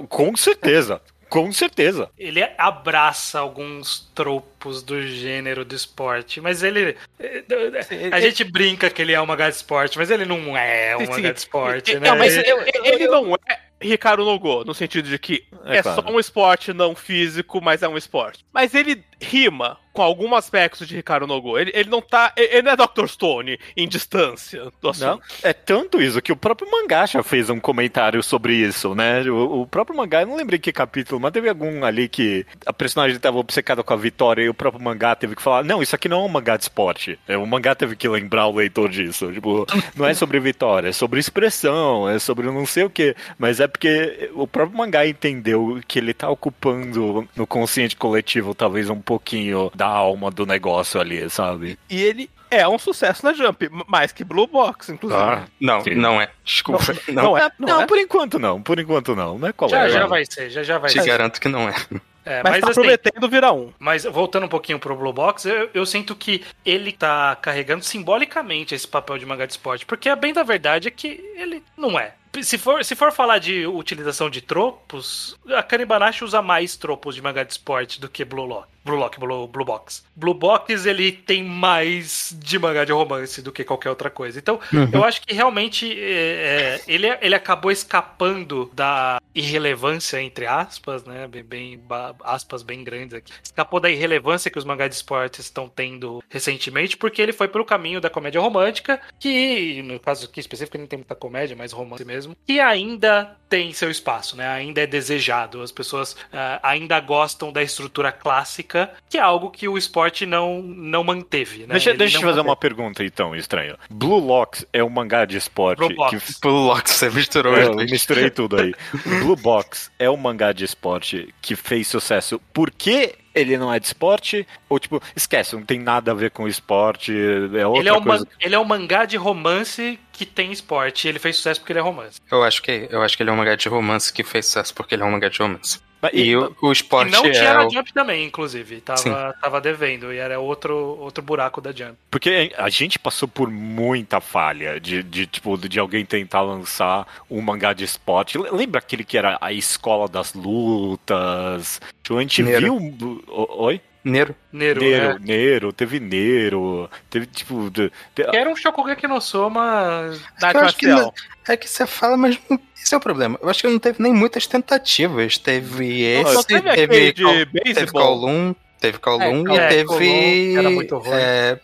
com certeza. Com certeza. Ele abraça alguns tropos do gênero do esporte, mas ele. A ele, gente brinca que ele é uma de esporte, mas ele não é uma H de esporte, né? Não, mas ele, ele não é Ricardo Nogô, no sentido de que é, é claro. só um esporte não físico, mas é um esporte. Mas ele rima com algum aspecto de Ricardo Nogo. Ele, ele não tá. Ele não é Dr. Stone em distância do assunto. Não, é tanto isso que o próprio mangá já fez um comentário sobre isso, né? O, o próprio mangá, eu não lembrei que capítulo, mas teve algum ali que a personagem estava obcecada com a vitória e o próprio mangá teve que falar: não, isso aqui não é um mangá de esporte. É, o mangá teve que lembrar o leitor disso. Tipo, não é sobre vitória, é sobre expressão, é sobre não sei o que. Mas é porque o próprio mangá entendeu que ele tá ocupando no consciente coletivo talvez um pouquinho da alma do negócio ali, sabe? E ele é um sucesso na Jump, mais que Blue Box, inclusive. Ah, não, sim. não é. Desculpa. Não, não, é, não, não é? por enquanto não. Por enquanto não. Não é qual já, é. Já vai ser, já, já vai Te ser. Te garanto que não é. É, mas, mas tá assim, prometendo virar um. Mas voltando um pouquinho pro Blue Box, eu, eu, sinto que ele tá carregando simbolicamente esse papel de mangá de esporte. Porque a bem da verdade é que ele não é se for, se for falar de utilização de tropos, a Kanibanashi usa mais tropos de mangá de esporte do que Blue Lock. Blue Lock, Blue, Blue Box. Blue Box, ele tem mais de mangá de romance do que qualquer outra coisa. Então, uhum. eu acho que realmente é, é, ele, ele acabou escapando da, irrelevância, entre aspas, né? Bem, bem, aspas bem grandes aqui. Escapou da irrelevância que os mangás de esportes estão tendo recentemente, porque ele foi pelo caminho da comédia romântica, que, no caso aqui específico, não tem muita comédia, mas romance mesmo, que ainda tem seu espaço, né? Ainda é desejado. As pessoas uh, ainda gostam da estrutura clássica, que é algo que o esporte não, não manteve, né? Deixa, deixa eu fazer uma pergunta, então, estranho. Blue Locks é um mangá de esporte. Blue, que... Blue Locks, você misturou. Eu misturei tudo aí. Blue Box é um mangá de esporte que fez sucesso porque ele não é de esporte? Ou, tipo, esquece, não tem nada a ver com esporte, é outra ele é um coisa? Ele é um mangá de romance que tem esporte. Ele fez sucesso porque ele é romance. Eu acho que, eu acho que ele é um mangá de romance que fez sucesso porque ele é um mangá de romance. E, e o, o esporte e não tinha é na Jump também, inclusive. Tava, tava devendo. E era outro, outro buraco da Jump. Porque a gente passou por muita falha de, de, tipo, de alguém tentar lançar um mangá de esporte. Lembra aquele que era a escola das lutas? Tipo, a gente Nero. viu. Oi? Nero. Nero, Nero, é. Nero, teve Nero, teve tipo. De, de... Era um Shokugeki no Soma da eu acho que não, É que você fala, mas esse é o problema. Eu acho que não teve nem muitas tentativas. Teve esse, não, teve, teve, de teve Kowloon, teve Kowloon é, e é, teve. era muito ruim. É,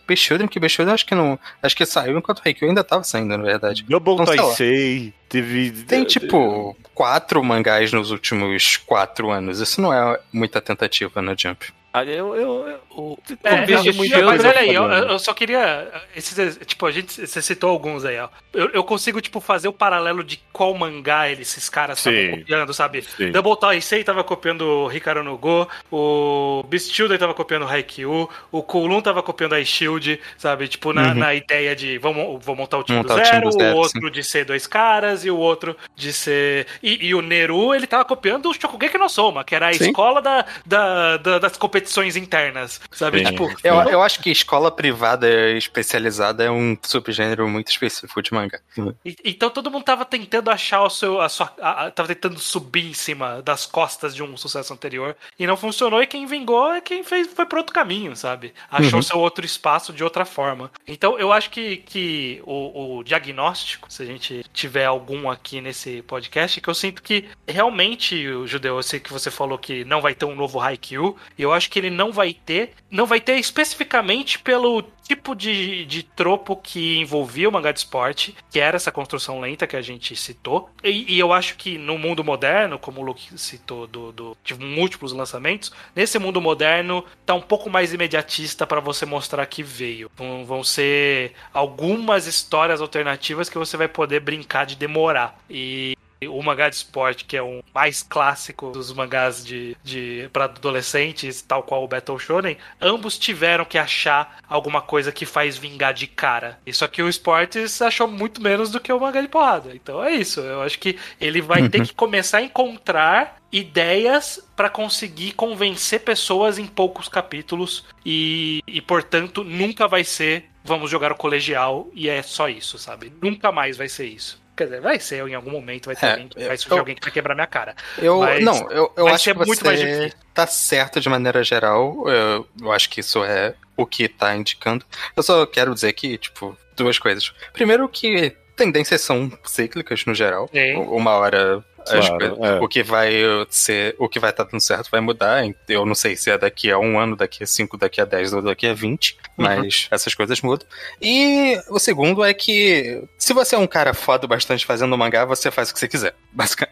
que Bechildren acho que não. Acho que saiu enquanto o Haikyuu ainda tava saindo, na verdade. Double então, Taisei. Teve. Tem tipo quatro mangás nos últimos quatro anos. Isso não é muita tentativa na Jump. Ah, eu, eu, eu, é, eu, muito mas olha aí, eu, eu, só queria. Esses, tipo, a gente. Você citou alguns aí, ó. Eu, eu consigo, tipo, fazer o paralelo de qual mangá esses caras estavam copiando, sabe? Sim. Double Taisei tava copiando o Hikaru no Go, o Beast Children tava copiando o Haikyuu, o Kowloon tava copiando a Shield, sabe? Tipo, na, uhum. na ideia de vamos, vamos montar o time montar do zero, o, time do zero, o outro sim. de ser dois caras e o outro de ser. E, e o Neru, ele tava copiando o Shokugeki no Soma, que era a sim. escola da, da, da, das competições competições internas, sabe? Tipo, eu, eu acho que escola privada especializada é um subgênero muito específico de manga. E, então todo mundo tava tentando achar o seu. A sua, a, a, tava tentando subir em cima das costas de um sucesso anterior. E não funcionou, e quem vingou é quem fez, foi pro outro caminho, sabe? Achou uhum. seu outro espaço de outra forma. Então eu acho que, que o, o diagnóstico, se a gente tiver algum aqui nesse podcast, que eu sinto que realmente, o Judeu, eu sei que você falou que não vai ter um novo Haikyuu, e eu acho que ele não vai ter. Não vai ter especificamente pelo tipo de, de tropo que envolvia o mangá de esporte, que era essa construção lenta que a gente citou. E, e eu acho que no mundo moderno, como o Luke citou, do, do, de múltiplos lançamentos, nesse mundo moderno tá um pouco mais imediatista para você mostrar que veio. Vão, vão ser algumas histórias alternativas que você vai poder brincar de demorar. E o mangá de esporte, que é um mais clássico dos mangás de, de para adolescentes, tal qual o Battle Shonen, ambos tiveram que achar alguma coisa que faz vingar de cara. Isso aqui o Esportes achou muito menos do que o mangá de porrada. Então é isso. Eu acho que ele vai uhum. ter que começar a encontrar ideias para conseguir convencer pessoas em poucos capítulos e, e portanto nunca vai ser vamos jogar o colegial e é só isso, sabe? Nunca mais vai ser isso. Quer dizer, vai ser em algum momento, vai, ter é, alguém, vai surgir eu, alguém que vai quebrar minha cara. Eu, Mas não, eu, eu acho que muito mais difícil. tá certo de maneira geral. Eu, eu acho que isso é o que tá indicando. Eu só quero dizer que, tipo, duas coisas. Primeiro que tendências são cíclicas no geral. Sim. Uma hora Claro, é. O que vai ser, o que vai estar tá dando certo vai mudar. Eu não sei se é daqui a um ano, daqui a cinco, daqui a dez ou daqui a vinte, uhum. mas uhum. essas coisas mudam. E o segundo é que se você é um cara foda bastante fazendo mangá, você faz o que você quiser.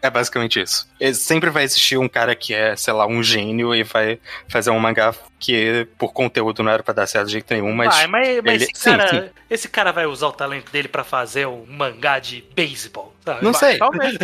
É basicamente isso. Sempre vai existir um cara que é, sei lá, um gênio e vai fazer um mangá que por conteúdo não era pra dar certo de jeito nenhum, mas. Vai, mas, mas ele... esse, cara, sim, sim. esse cara vai usar o talento dele para fazer um mangá de beisebol. Não sei. Talvez.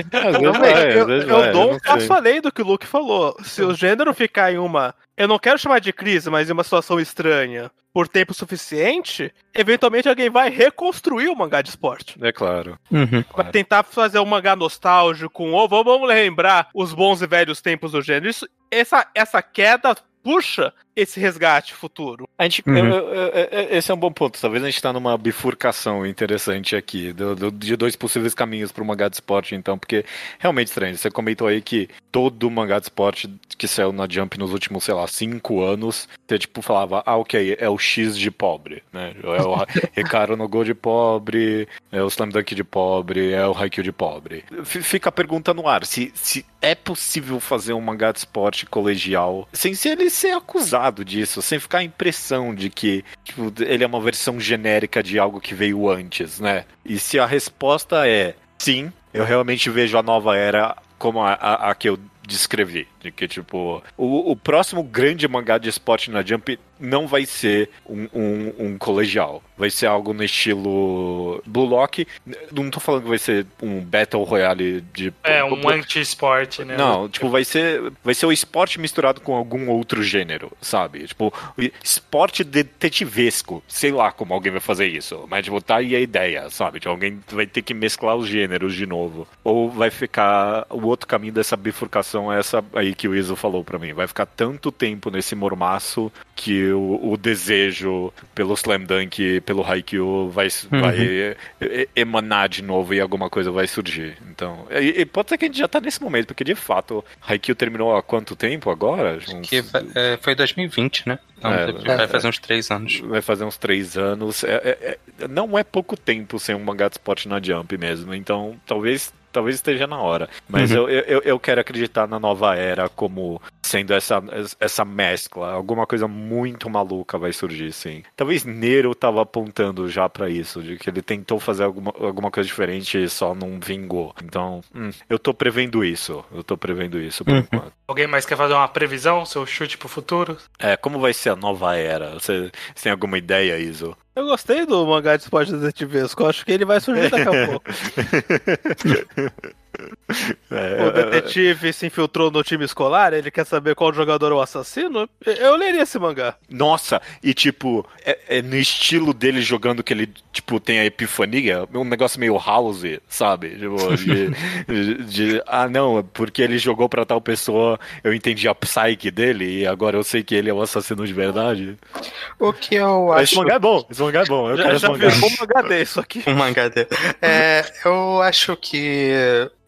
eu, eu, eu dou um passo além do que o Luke falou. Se o gênero ficar em uma. Eu não quero chamar de crise, mas em uma situação estranha por tempo suficiente, eventualmente alguém vai reconstruir o mangá de esporte. É claro. Uhum. Vai tentar fazer um mangá nostálgico, ou vamos lembrar os bons e velhos tempos do gênero. Isso, essa, essa queda puxa esse resgate futuro. A gente, uhum. eu, eu, eu, esse é um bom ponto. Talvez a gente está numa bifurcação interessante aqui, do, do, de dois possíveis caminhos para o mangá de esporte, então, porque realmente estranho. Você comentou aí que todo mangá de esporte que saiu na Jump nos últimos, sei lá, cinco anos, você tipo falava, ah, ok, é o X de pobre, né? É o Recaro no Gol de pobre, é o Slam Dunk de pobre, é o Haikyuu de pobre. Fica a pergunta no ar, se, se é possível fazer um mangá de esporte colegial sem ser ele ser acusado disso, sem ficar a impressão de que tipo, ele é uma versão genérica de algo que veio antes, né? E se a resposta é sim, eu realmente vejo a nova era como a, a, a que eu descrevi. De que, tipo, o, o próximo grande mangá de esporte na Jump não vai ser um, um, um, colegial. Vai ser algo no estilo Blue Lock. Não tô falando que vai ser um Battle Royale de. É, um anti-esporte, né? Não, tipo, vai ser, vai ser o esporte misturado com algum outro gênero, sabe? Tipo, esporte detetivesco. Sei lá como alguém vai fazer isso. Mas, tipo, tá aí a ideia, sabe? Tipo, alguém vai ter que mesclar os gêneros de novo. Ou vai ficar. O outro caminho dessa bifurcação é essa aí que o Iso falou para mim. Vai ficar tanto tempo nesse mormaço que o, o desejo pelo Slam Dunk, pelo Haikyuu vai, uhum. vai emanar de novo e alguma coisa vai surgir. Então, e, e, pode ser que a gente já tá nesse momento, porque de fato, Haikyuu terminou há quanto tempo agora? Uns... Que é, foi 2020, né? Então, é, vai fazer uns três anos. Vai fazer uns três anos. É, é, é, não é pouco tempo sem um mangá de esporte na Jump mesmo. Então, talvez talvez esteja na hora. Mas uhum. eu, eu, eu quero acreditar na nova era como sendo essa, essa mescla. Alguma coisa muito maluca vai surgir, sim. Talvez Nero tava apontando já para isso, de que ele tentou fazer alguma, alguma coisa diferente e só não vingou. Então, hum, eu tô prevendo isso. Eu tô prevendo isso por uhum. enquanto. Alguém mais quer fazer uma previsão, seu chute pro futuro? É, como vai ser a nova era? Você, você tem alguma ideia, Iso? Eu gostei do mangá de esporte detetivesco. Acho que ele vai surgir daqui a pouco. É, o detetive se infiltrou no time escolar, ele quer saber qual jogador é o assassino. Eu leria esse mangá. Nossa, e tipo, é, é no estilo dele jogando que ele, tipo, tem a epifania, um negócio meio house, sabe? Tipo, de, de, de, ah, não, porque ele jogou pra tal pessoa, eu entendi a psyche dele e agora eu sei que ele é o assassino de verdade. O que eu acho. Esse mangá é bom, esse mangá é bom. Eu já, quero já mangá. um mangá desse aqui. Um mangá desse. É, eu acho que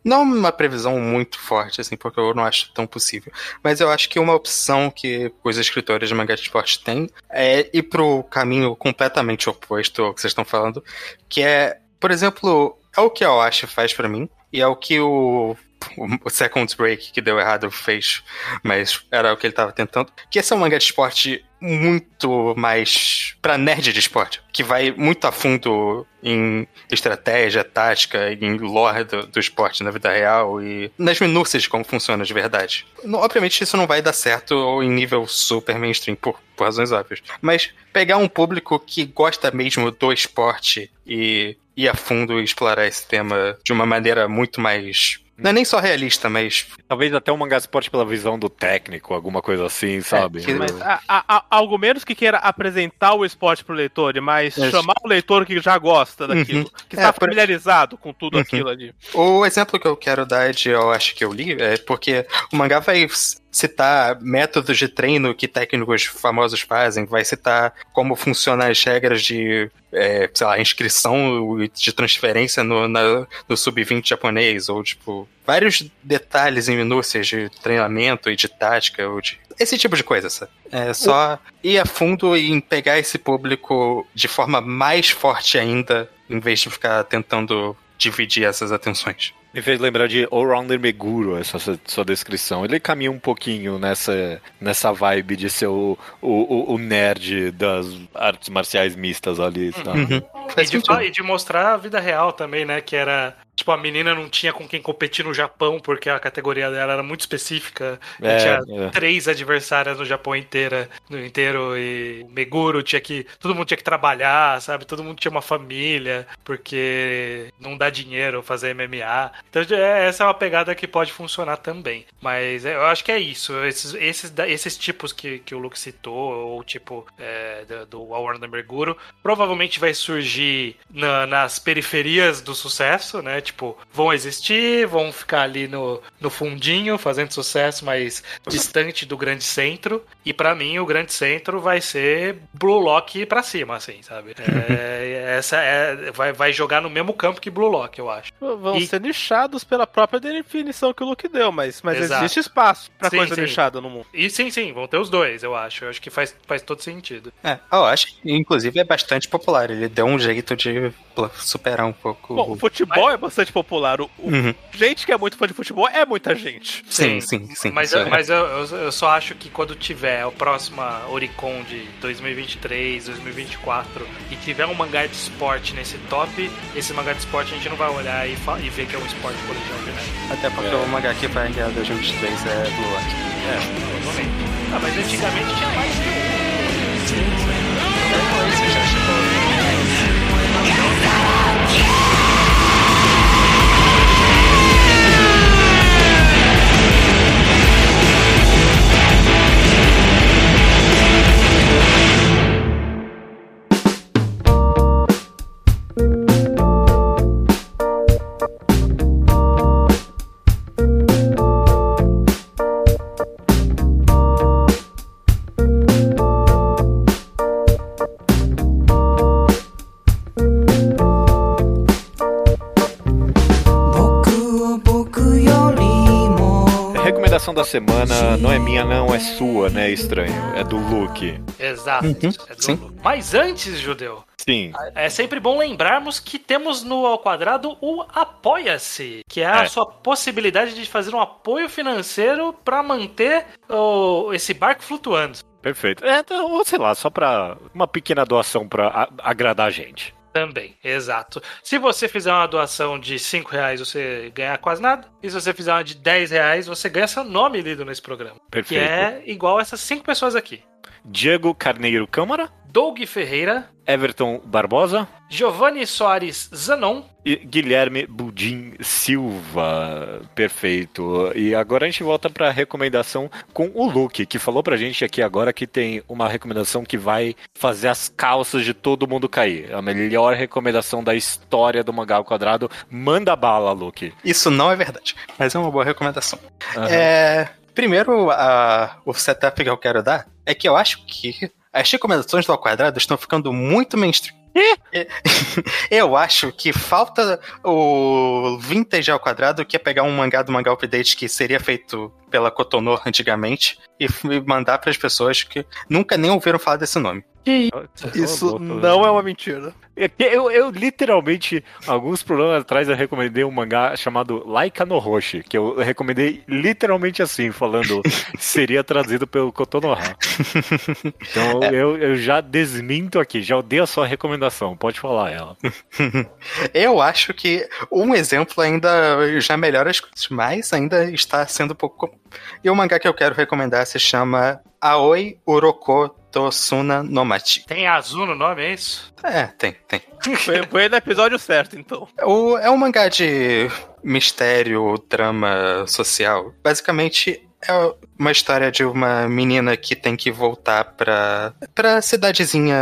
não uma previsão muito forte, assim, porque eu não acho tão possível. Mas eu acho que uma opção que os escritores de mangá de esporte têm é ir pro caminho completamente oposto ao que vocês estão falando, que é, por exemplo, é o que a Oashi faz para mim, e é o que o o Second Break que deu errado fez, mas era o que ele tava tentando. Que esse é um mangá de esporte muito mais para nerd de esporte, que vai muito a fundo em estratégia, tática, em lore do, do, esporte na vida real e nas minúcias de como funciona de verdade. Obviamente isso não vai dar certo em nível super mainstream por, por razões óbvias, mas pegar um público que gosta mesmo do esporte e ir a fundo e explorar esse tema de uma maneira muito mais não é nem só realista, mas. Talvez até um mangá esporte pela visão do técnico, alguma coisa assim, sabe? É, que, mas, a, a, algo menos que queira apresentar o esporte pro leitor, mas é. chamar o leitor que já gosta daquilo, uhum. que está é, familiarizado com tudo uhum. aquilo ali. O exemplo que eu quero dar de eu acho que eu li é porque o mangá vai citar métodos de treino que técnicos famosos fazem, vai citar como funcionam as regras de, é, sei lá, inscrição de transferência no, no sub-20 japonês, ou tipo, vários detalhes em minúcias de treinamento e de tática, ou de esse tipo de coisa, sabe? É só ir a fundo em pegar esse público de forma mais forte ainda, em vez de ficar tentando dividir essas atenções. Me fez lembrar de All-Rounder Meguro, essa sua descrição. Ele caminha um pouquinho nessa, nessa vibe de ser o, o, o nerd das artes marciais mistas ali. Tá? Uhum. E, de, e de mostrar a vida real também, né? Que era Tipo, a menina não tinha com quem competir no Japão, porque a categoria dela era muito específica. É, tinha é. três adversárias no Japão inteira, no inteiro, e o Meguro tinha que. Todo mundo tinha que trabalhar, sabe? Todo mundo tinha uma família, porque não dá dinheiro fazer MMA. Então, é, essa é uma pegada que pode funcionar também. Mas é, eu acho que é isso. Esses, esses, esses tipos que, que o Luke citou, ou tipo é, do, do Warner Meguro, provavelmente vai surgir surgir na, nas periferias do sucesso, né? Tipo, vão existir, vão ficar ali no, no fundinho, fazendo sucesso, mas distante do grande centro. E para mim, o grande centro vai ser Blue Lock pra cima, assim, sabe? É, essa é, vai, vai jogar no mesmo campo que Blue Lock, eu acho. Vão e... ser nichados pela própria definição que o Luke deu, mas, mas existe espaço pra sim, coisa sim. nichada no mundo. E sim, sim, vão ter os dois, eu acho. Eu acho que faz, faz todo sentido. É, eu acho que, inclusive, é bastante popular. Ele deu um jeito de superar um pouco. Bom, o futebol mas... é bastante popular. O, uhum. Gente que é muito fã de futebol é muita gente. Sim, sim, sim. Mas, eu, é. mas eu, eu, só acho que quando tiver a próxima Oricon de 2023, 2024 e tiver um mangá de esporte nesse top, esse mangá de esporte a gente não vai olhar e, e ver que é um esporte colegial de Até porque é. o mangá que vai ganhar 2023 é Blue Lock. É, provavelmente. Ah, mas antigamente tinha mais que semana não é minha, não, é sua, né? Estranho. É do Luke. Exato. Uhum, é sim. Luke. Mas antes, Judeu. Sim. É sempre bom lembrarmos que temos no Ao Quadrado o Apoia-se, que é, é, a sua possibilidade de fazer um apoio financeiro para manter o, esse barco flutuando. Perfeito. É, então, ou sei lá, só para uma pequena doação para agradar a gente. Também, exato. Se você fizer uma doação de 5 reais, você ganha quase nada. E se você fizer uma de 10 reais, você ganha seu nome lido nesse programa. Perfeito. Que é igual essas 5 pessoas aqui. Diego Carneiro Câmara. Doug Ferreira. Everton Barbosa. Giovanni Soares Zanon. E Guilherme Budim Silva. Perfeito. E agora a gente volta para a recomendação com o Luke, que falou pra gente aqui agora que tem uma recomendação que vai fazer as calças de todo mundo cair. A melhor recomendação da história do Mangá ao Quadrado. Manda bala, Luke. Isso não é verdade, mas é uma boa recomendação. Uhum. É... Primeiro, a... o setup que eu quero dar é que eu acho que as recomendações do Ao Quadrado estão ficando muito mainstream. Eu acho que falta o vintage ao quadrado, que é pegar um mangá do mangá update que seria feito pela Cotonor antigamente e mandar para as pessoas que nunca nem ouviram falar desse nome. Isso não é uma mentira. É eu, eu, literalmente, alguns programas atrás, eu recomendei um mangá chamado Laika no Roshi, que eu recomendei literalmente assim, falando seria trazido pelo Kotonoha. Então é. eu, eu já desminto aqui, já odeio a sua recomendação, pode falar ela. eu acho que um exemplo ainda já melhora as coisas, mas ainda está sendo um pouco. E o mangá que eu quero recomendar se chama Aoi Uroko Tosuna Nomachi. Tem azul no nome, é isso? É, tem, tem. Foi, foi no episódio certo, então. O, é um mangá de mistério, drama social. Basicamente, é uma história de uma menina que tem que voltar pra, pra cidadezinha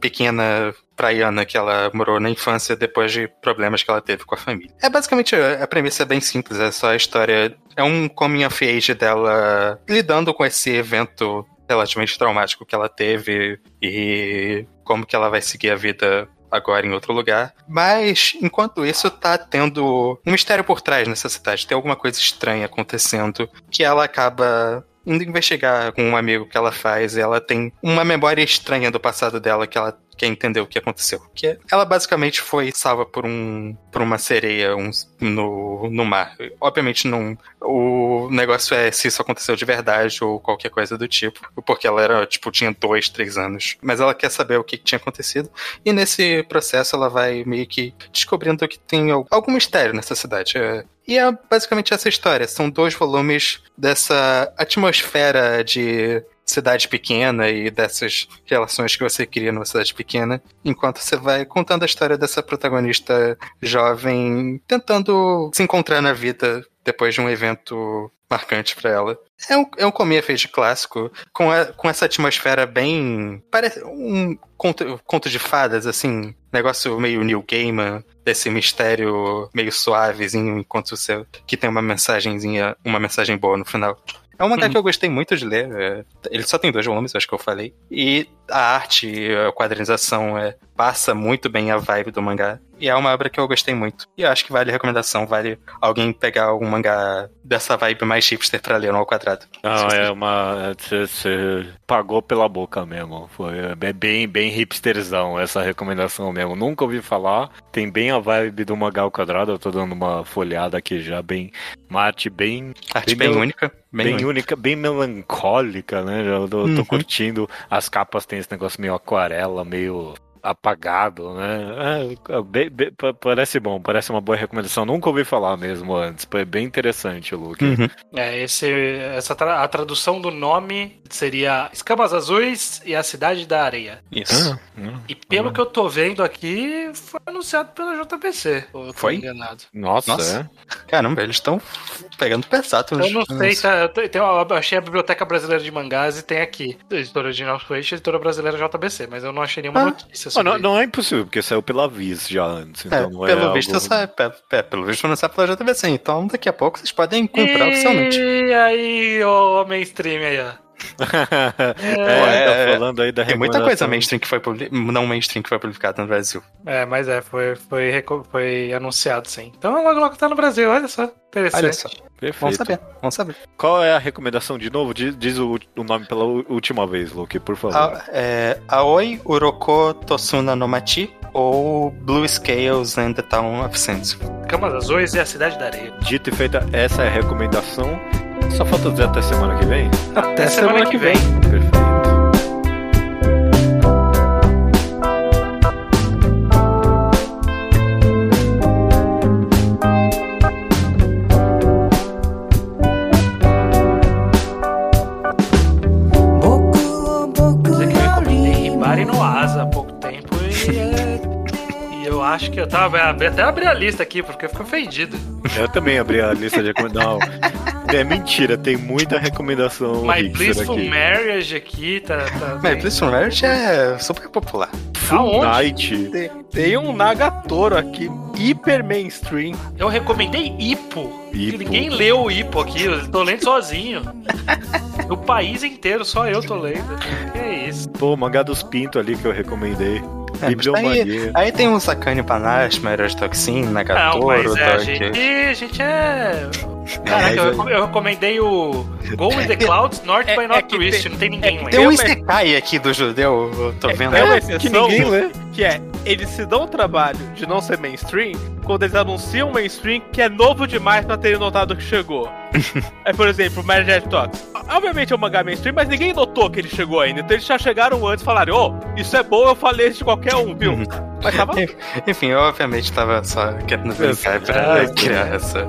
pequena praiana que ela morou na infância depois de problemas que ela teve com a família. É basicamente a premissa é bem simples, é só a história. É um coming of age dela lidando com esse evento relativamente traumático que ela teve e como que ela vai seguir a vida agora em outro lugar. Mas, enquanto isso, tá tendo um mistério por trás nessa cidade. Tem alguma coisa estranha acontecendo que ela acaba indo investigar com um amigo que ela faz. E ela tem uma memória estranha do passado dela que ela quer entender o que aconteceu. Que ela basicamente foi salva por um por uma sereia um, no, no mar. Obviamente não o negócio é se isso aconteceu de verdade ou qualquer coisa do tipo, porque ela era tipo tinha dois, três anos. Mas ela quer saber o que, tinha acontecido e nesse processo ela vai meio que descobrindo que tem algum mistério nessa cidade. É, e é basicamente essa história. São dois volumes dessa atmosfera de cidade pequena e dessas relações que você cria numa cidade pequena, enquanto você vai contando a história dessa protagonista jovem tentando se encontrar na vida depois de um evento marcante para ela. É um, é um comia-feixe clássico, com, a, com essa atmosfera bem. Parece um conto, conto de fadas, assim. negócio meio New Gamer, desse mistério meio suavezinho, enquanto você que tem uma mensagenzinha, uma mensagem boa no final. É um mangá uhum. que eu gostei muito de ler. É, ele só tem dois volumes, acho que eu falei. E a arte, a quadrinização é, passa muito bem a vibe do mangá. E é uma obra que eu gostei muito. E eu acho que vale a recomendação, vale alguém pegar um mangá dessa vibe mais hipster pra ler no ao quadrado. Não, é uma. Você pagou pela boca mesmo. Foi é bem, bem hipsterzão essa recomendação mesmo. Nunca ouvi falar. Tem bem a vibe do mangá ao quadrado. Eu tô dando uma folhada aqui já, bem. Uma arte bem. Arte bem, bem única. Bem, bem única. única. bem melancólica, né? Eu tô, uhum. tô curtindo. As capas têm esse negócio meio aquarela, meio apagado, né? É, bem, bem, parece bom, parece uma boa recomendação. Nunca ouvi falar mesmo antes. Foi bem interessante, Luke. Uhum. É, esse, essa tra a tradução do nome seria Escamas Azuis e a Cidade da Areia. Isso. Ah, e pelo ah. que eu tô vendo aqui, foi anunciado pela JBC. Foi? Enganado. Nossa, Nossa. É? Caramba, eles estão pegando pesado. Eu não sei, tá, eu, tem uma, eu achei a Biblioteca Brasileira de Mangás e tem aqui, editora original Switch, editora brasileira JBC, mas eu não achei nenhuma ah. notícia não, não, é impossível, porque saiu pela Viz já antes. Então é, não é pelo, algo... visto, sai, é, pelo visto não sai pela JBC, então daqui a pouco vocês podem comprar e... oficialmente. E aí, o mainstream aí, ó. é, tá falando aí da Tem muita coisa mainstream que foi não mainstream que foi publicada no Brasil. É, mas é, foi, foi, foi anunciado sim. Então logo logo tá no Brasil, olha só. Interessante. Olha só. Perfeito. Vamos saber, vamos saber. Qual é a recomendação de novo? Diz, diz o, o, nome pela última vez, Luke, por favor. A, é, Aoi Uroko Tosuna no Machi ou Blue Scales and the Town of Sensu. Camas Azuis e a Cidade da Areia. Dito e feita, essa é a recomendação. Só falta dizer até semana que vem? Até, até semana, semana, que vem. vem. Perfeito. acho que eu tava. Até abri a lista aqui, porque ficou fedido. Eu também abri a lista de recomendação. É mentira, tem muita recomendação. My Blissful aqui. Marriage aqui, tá. tá My Blissful Marriage é super popular. Full Night. Tem, tem, um Nagatoro aqui, hiper mainstream. Eu recomendei Ipo. Ipo. Ninguém leu o Ipo aqui, eu tô lendo sozinho. o país inteiro, só eu tô lendo. Que é isso? Pô, mangá dos Pinto ali que eu recomendei. É, aí, aí, tem um Sakane Panache, Toxin, Nagatoro, é, a, gente, a gente é. Caraca, eu, eu, recomendei o Go with the Clouds, North é, by Northwest, é não tem ninguém é, Tem um Isekai aqui do judeu, eu tô vendo. É uma exceção que ninguém lê. Que é, eles se dão o trabalho de não ser mainstream quando eles anunciam mainstream que é novo demais pra terem notado que chegou. é, por exemplo, Marriage Talks. Obviamente é um mangá mainstream, mas ninguém notou que ele chegou ainda. Então eles já chegaram antes e falaram: Ô, oh, isso é bom, eu falei isso de qualquer um, viu? Uhum. mas tava. Enfim, eu obviamente tava só querendo brincar pra criar essa.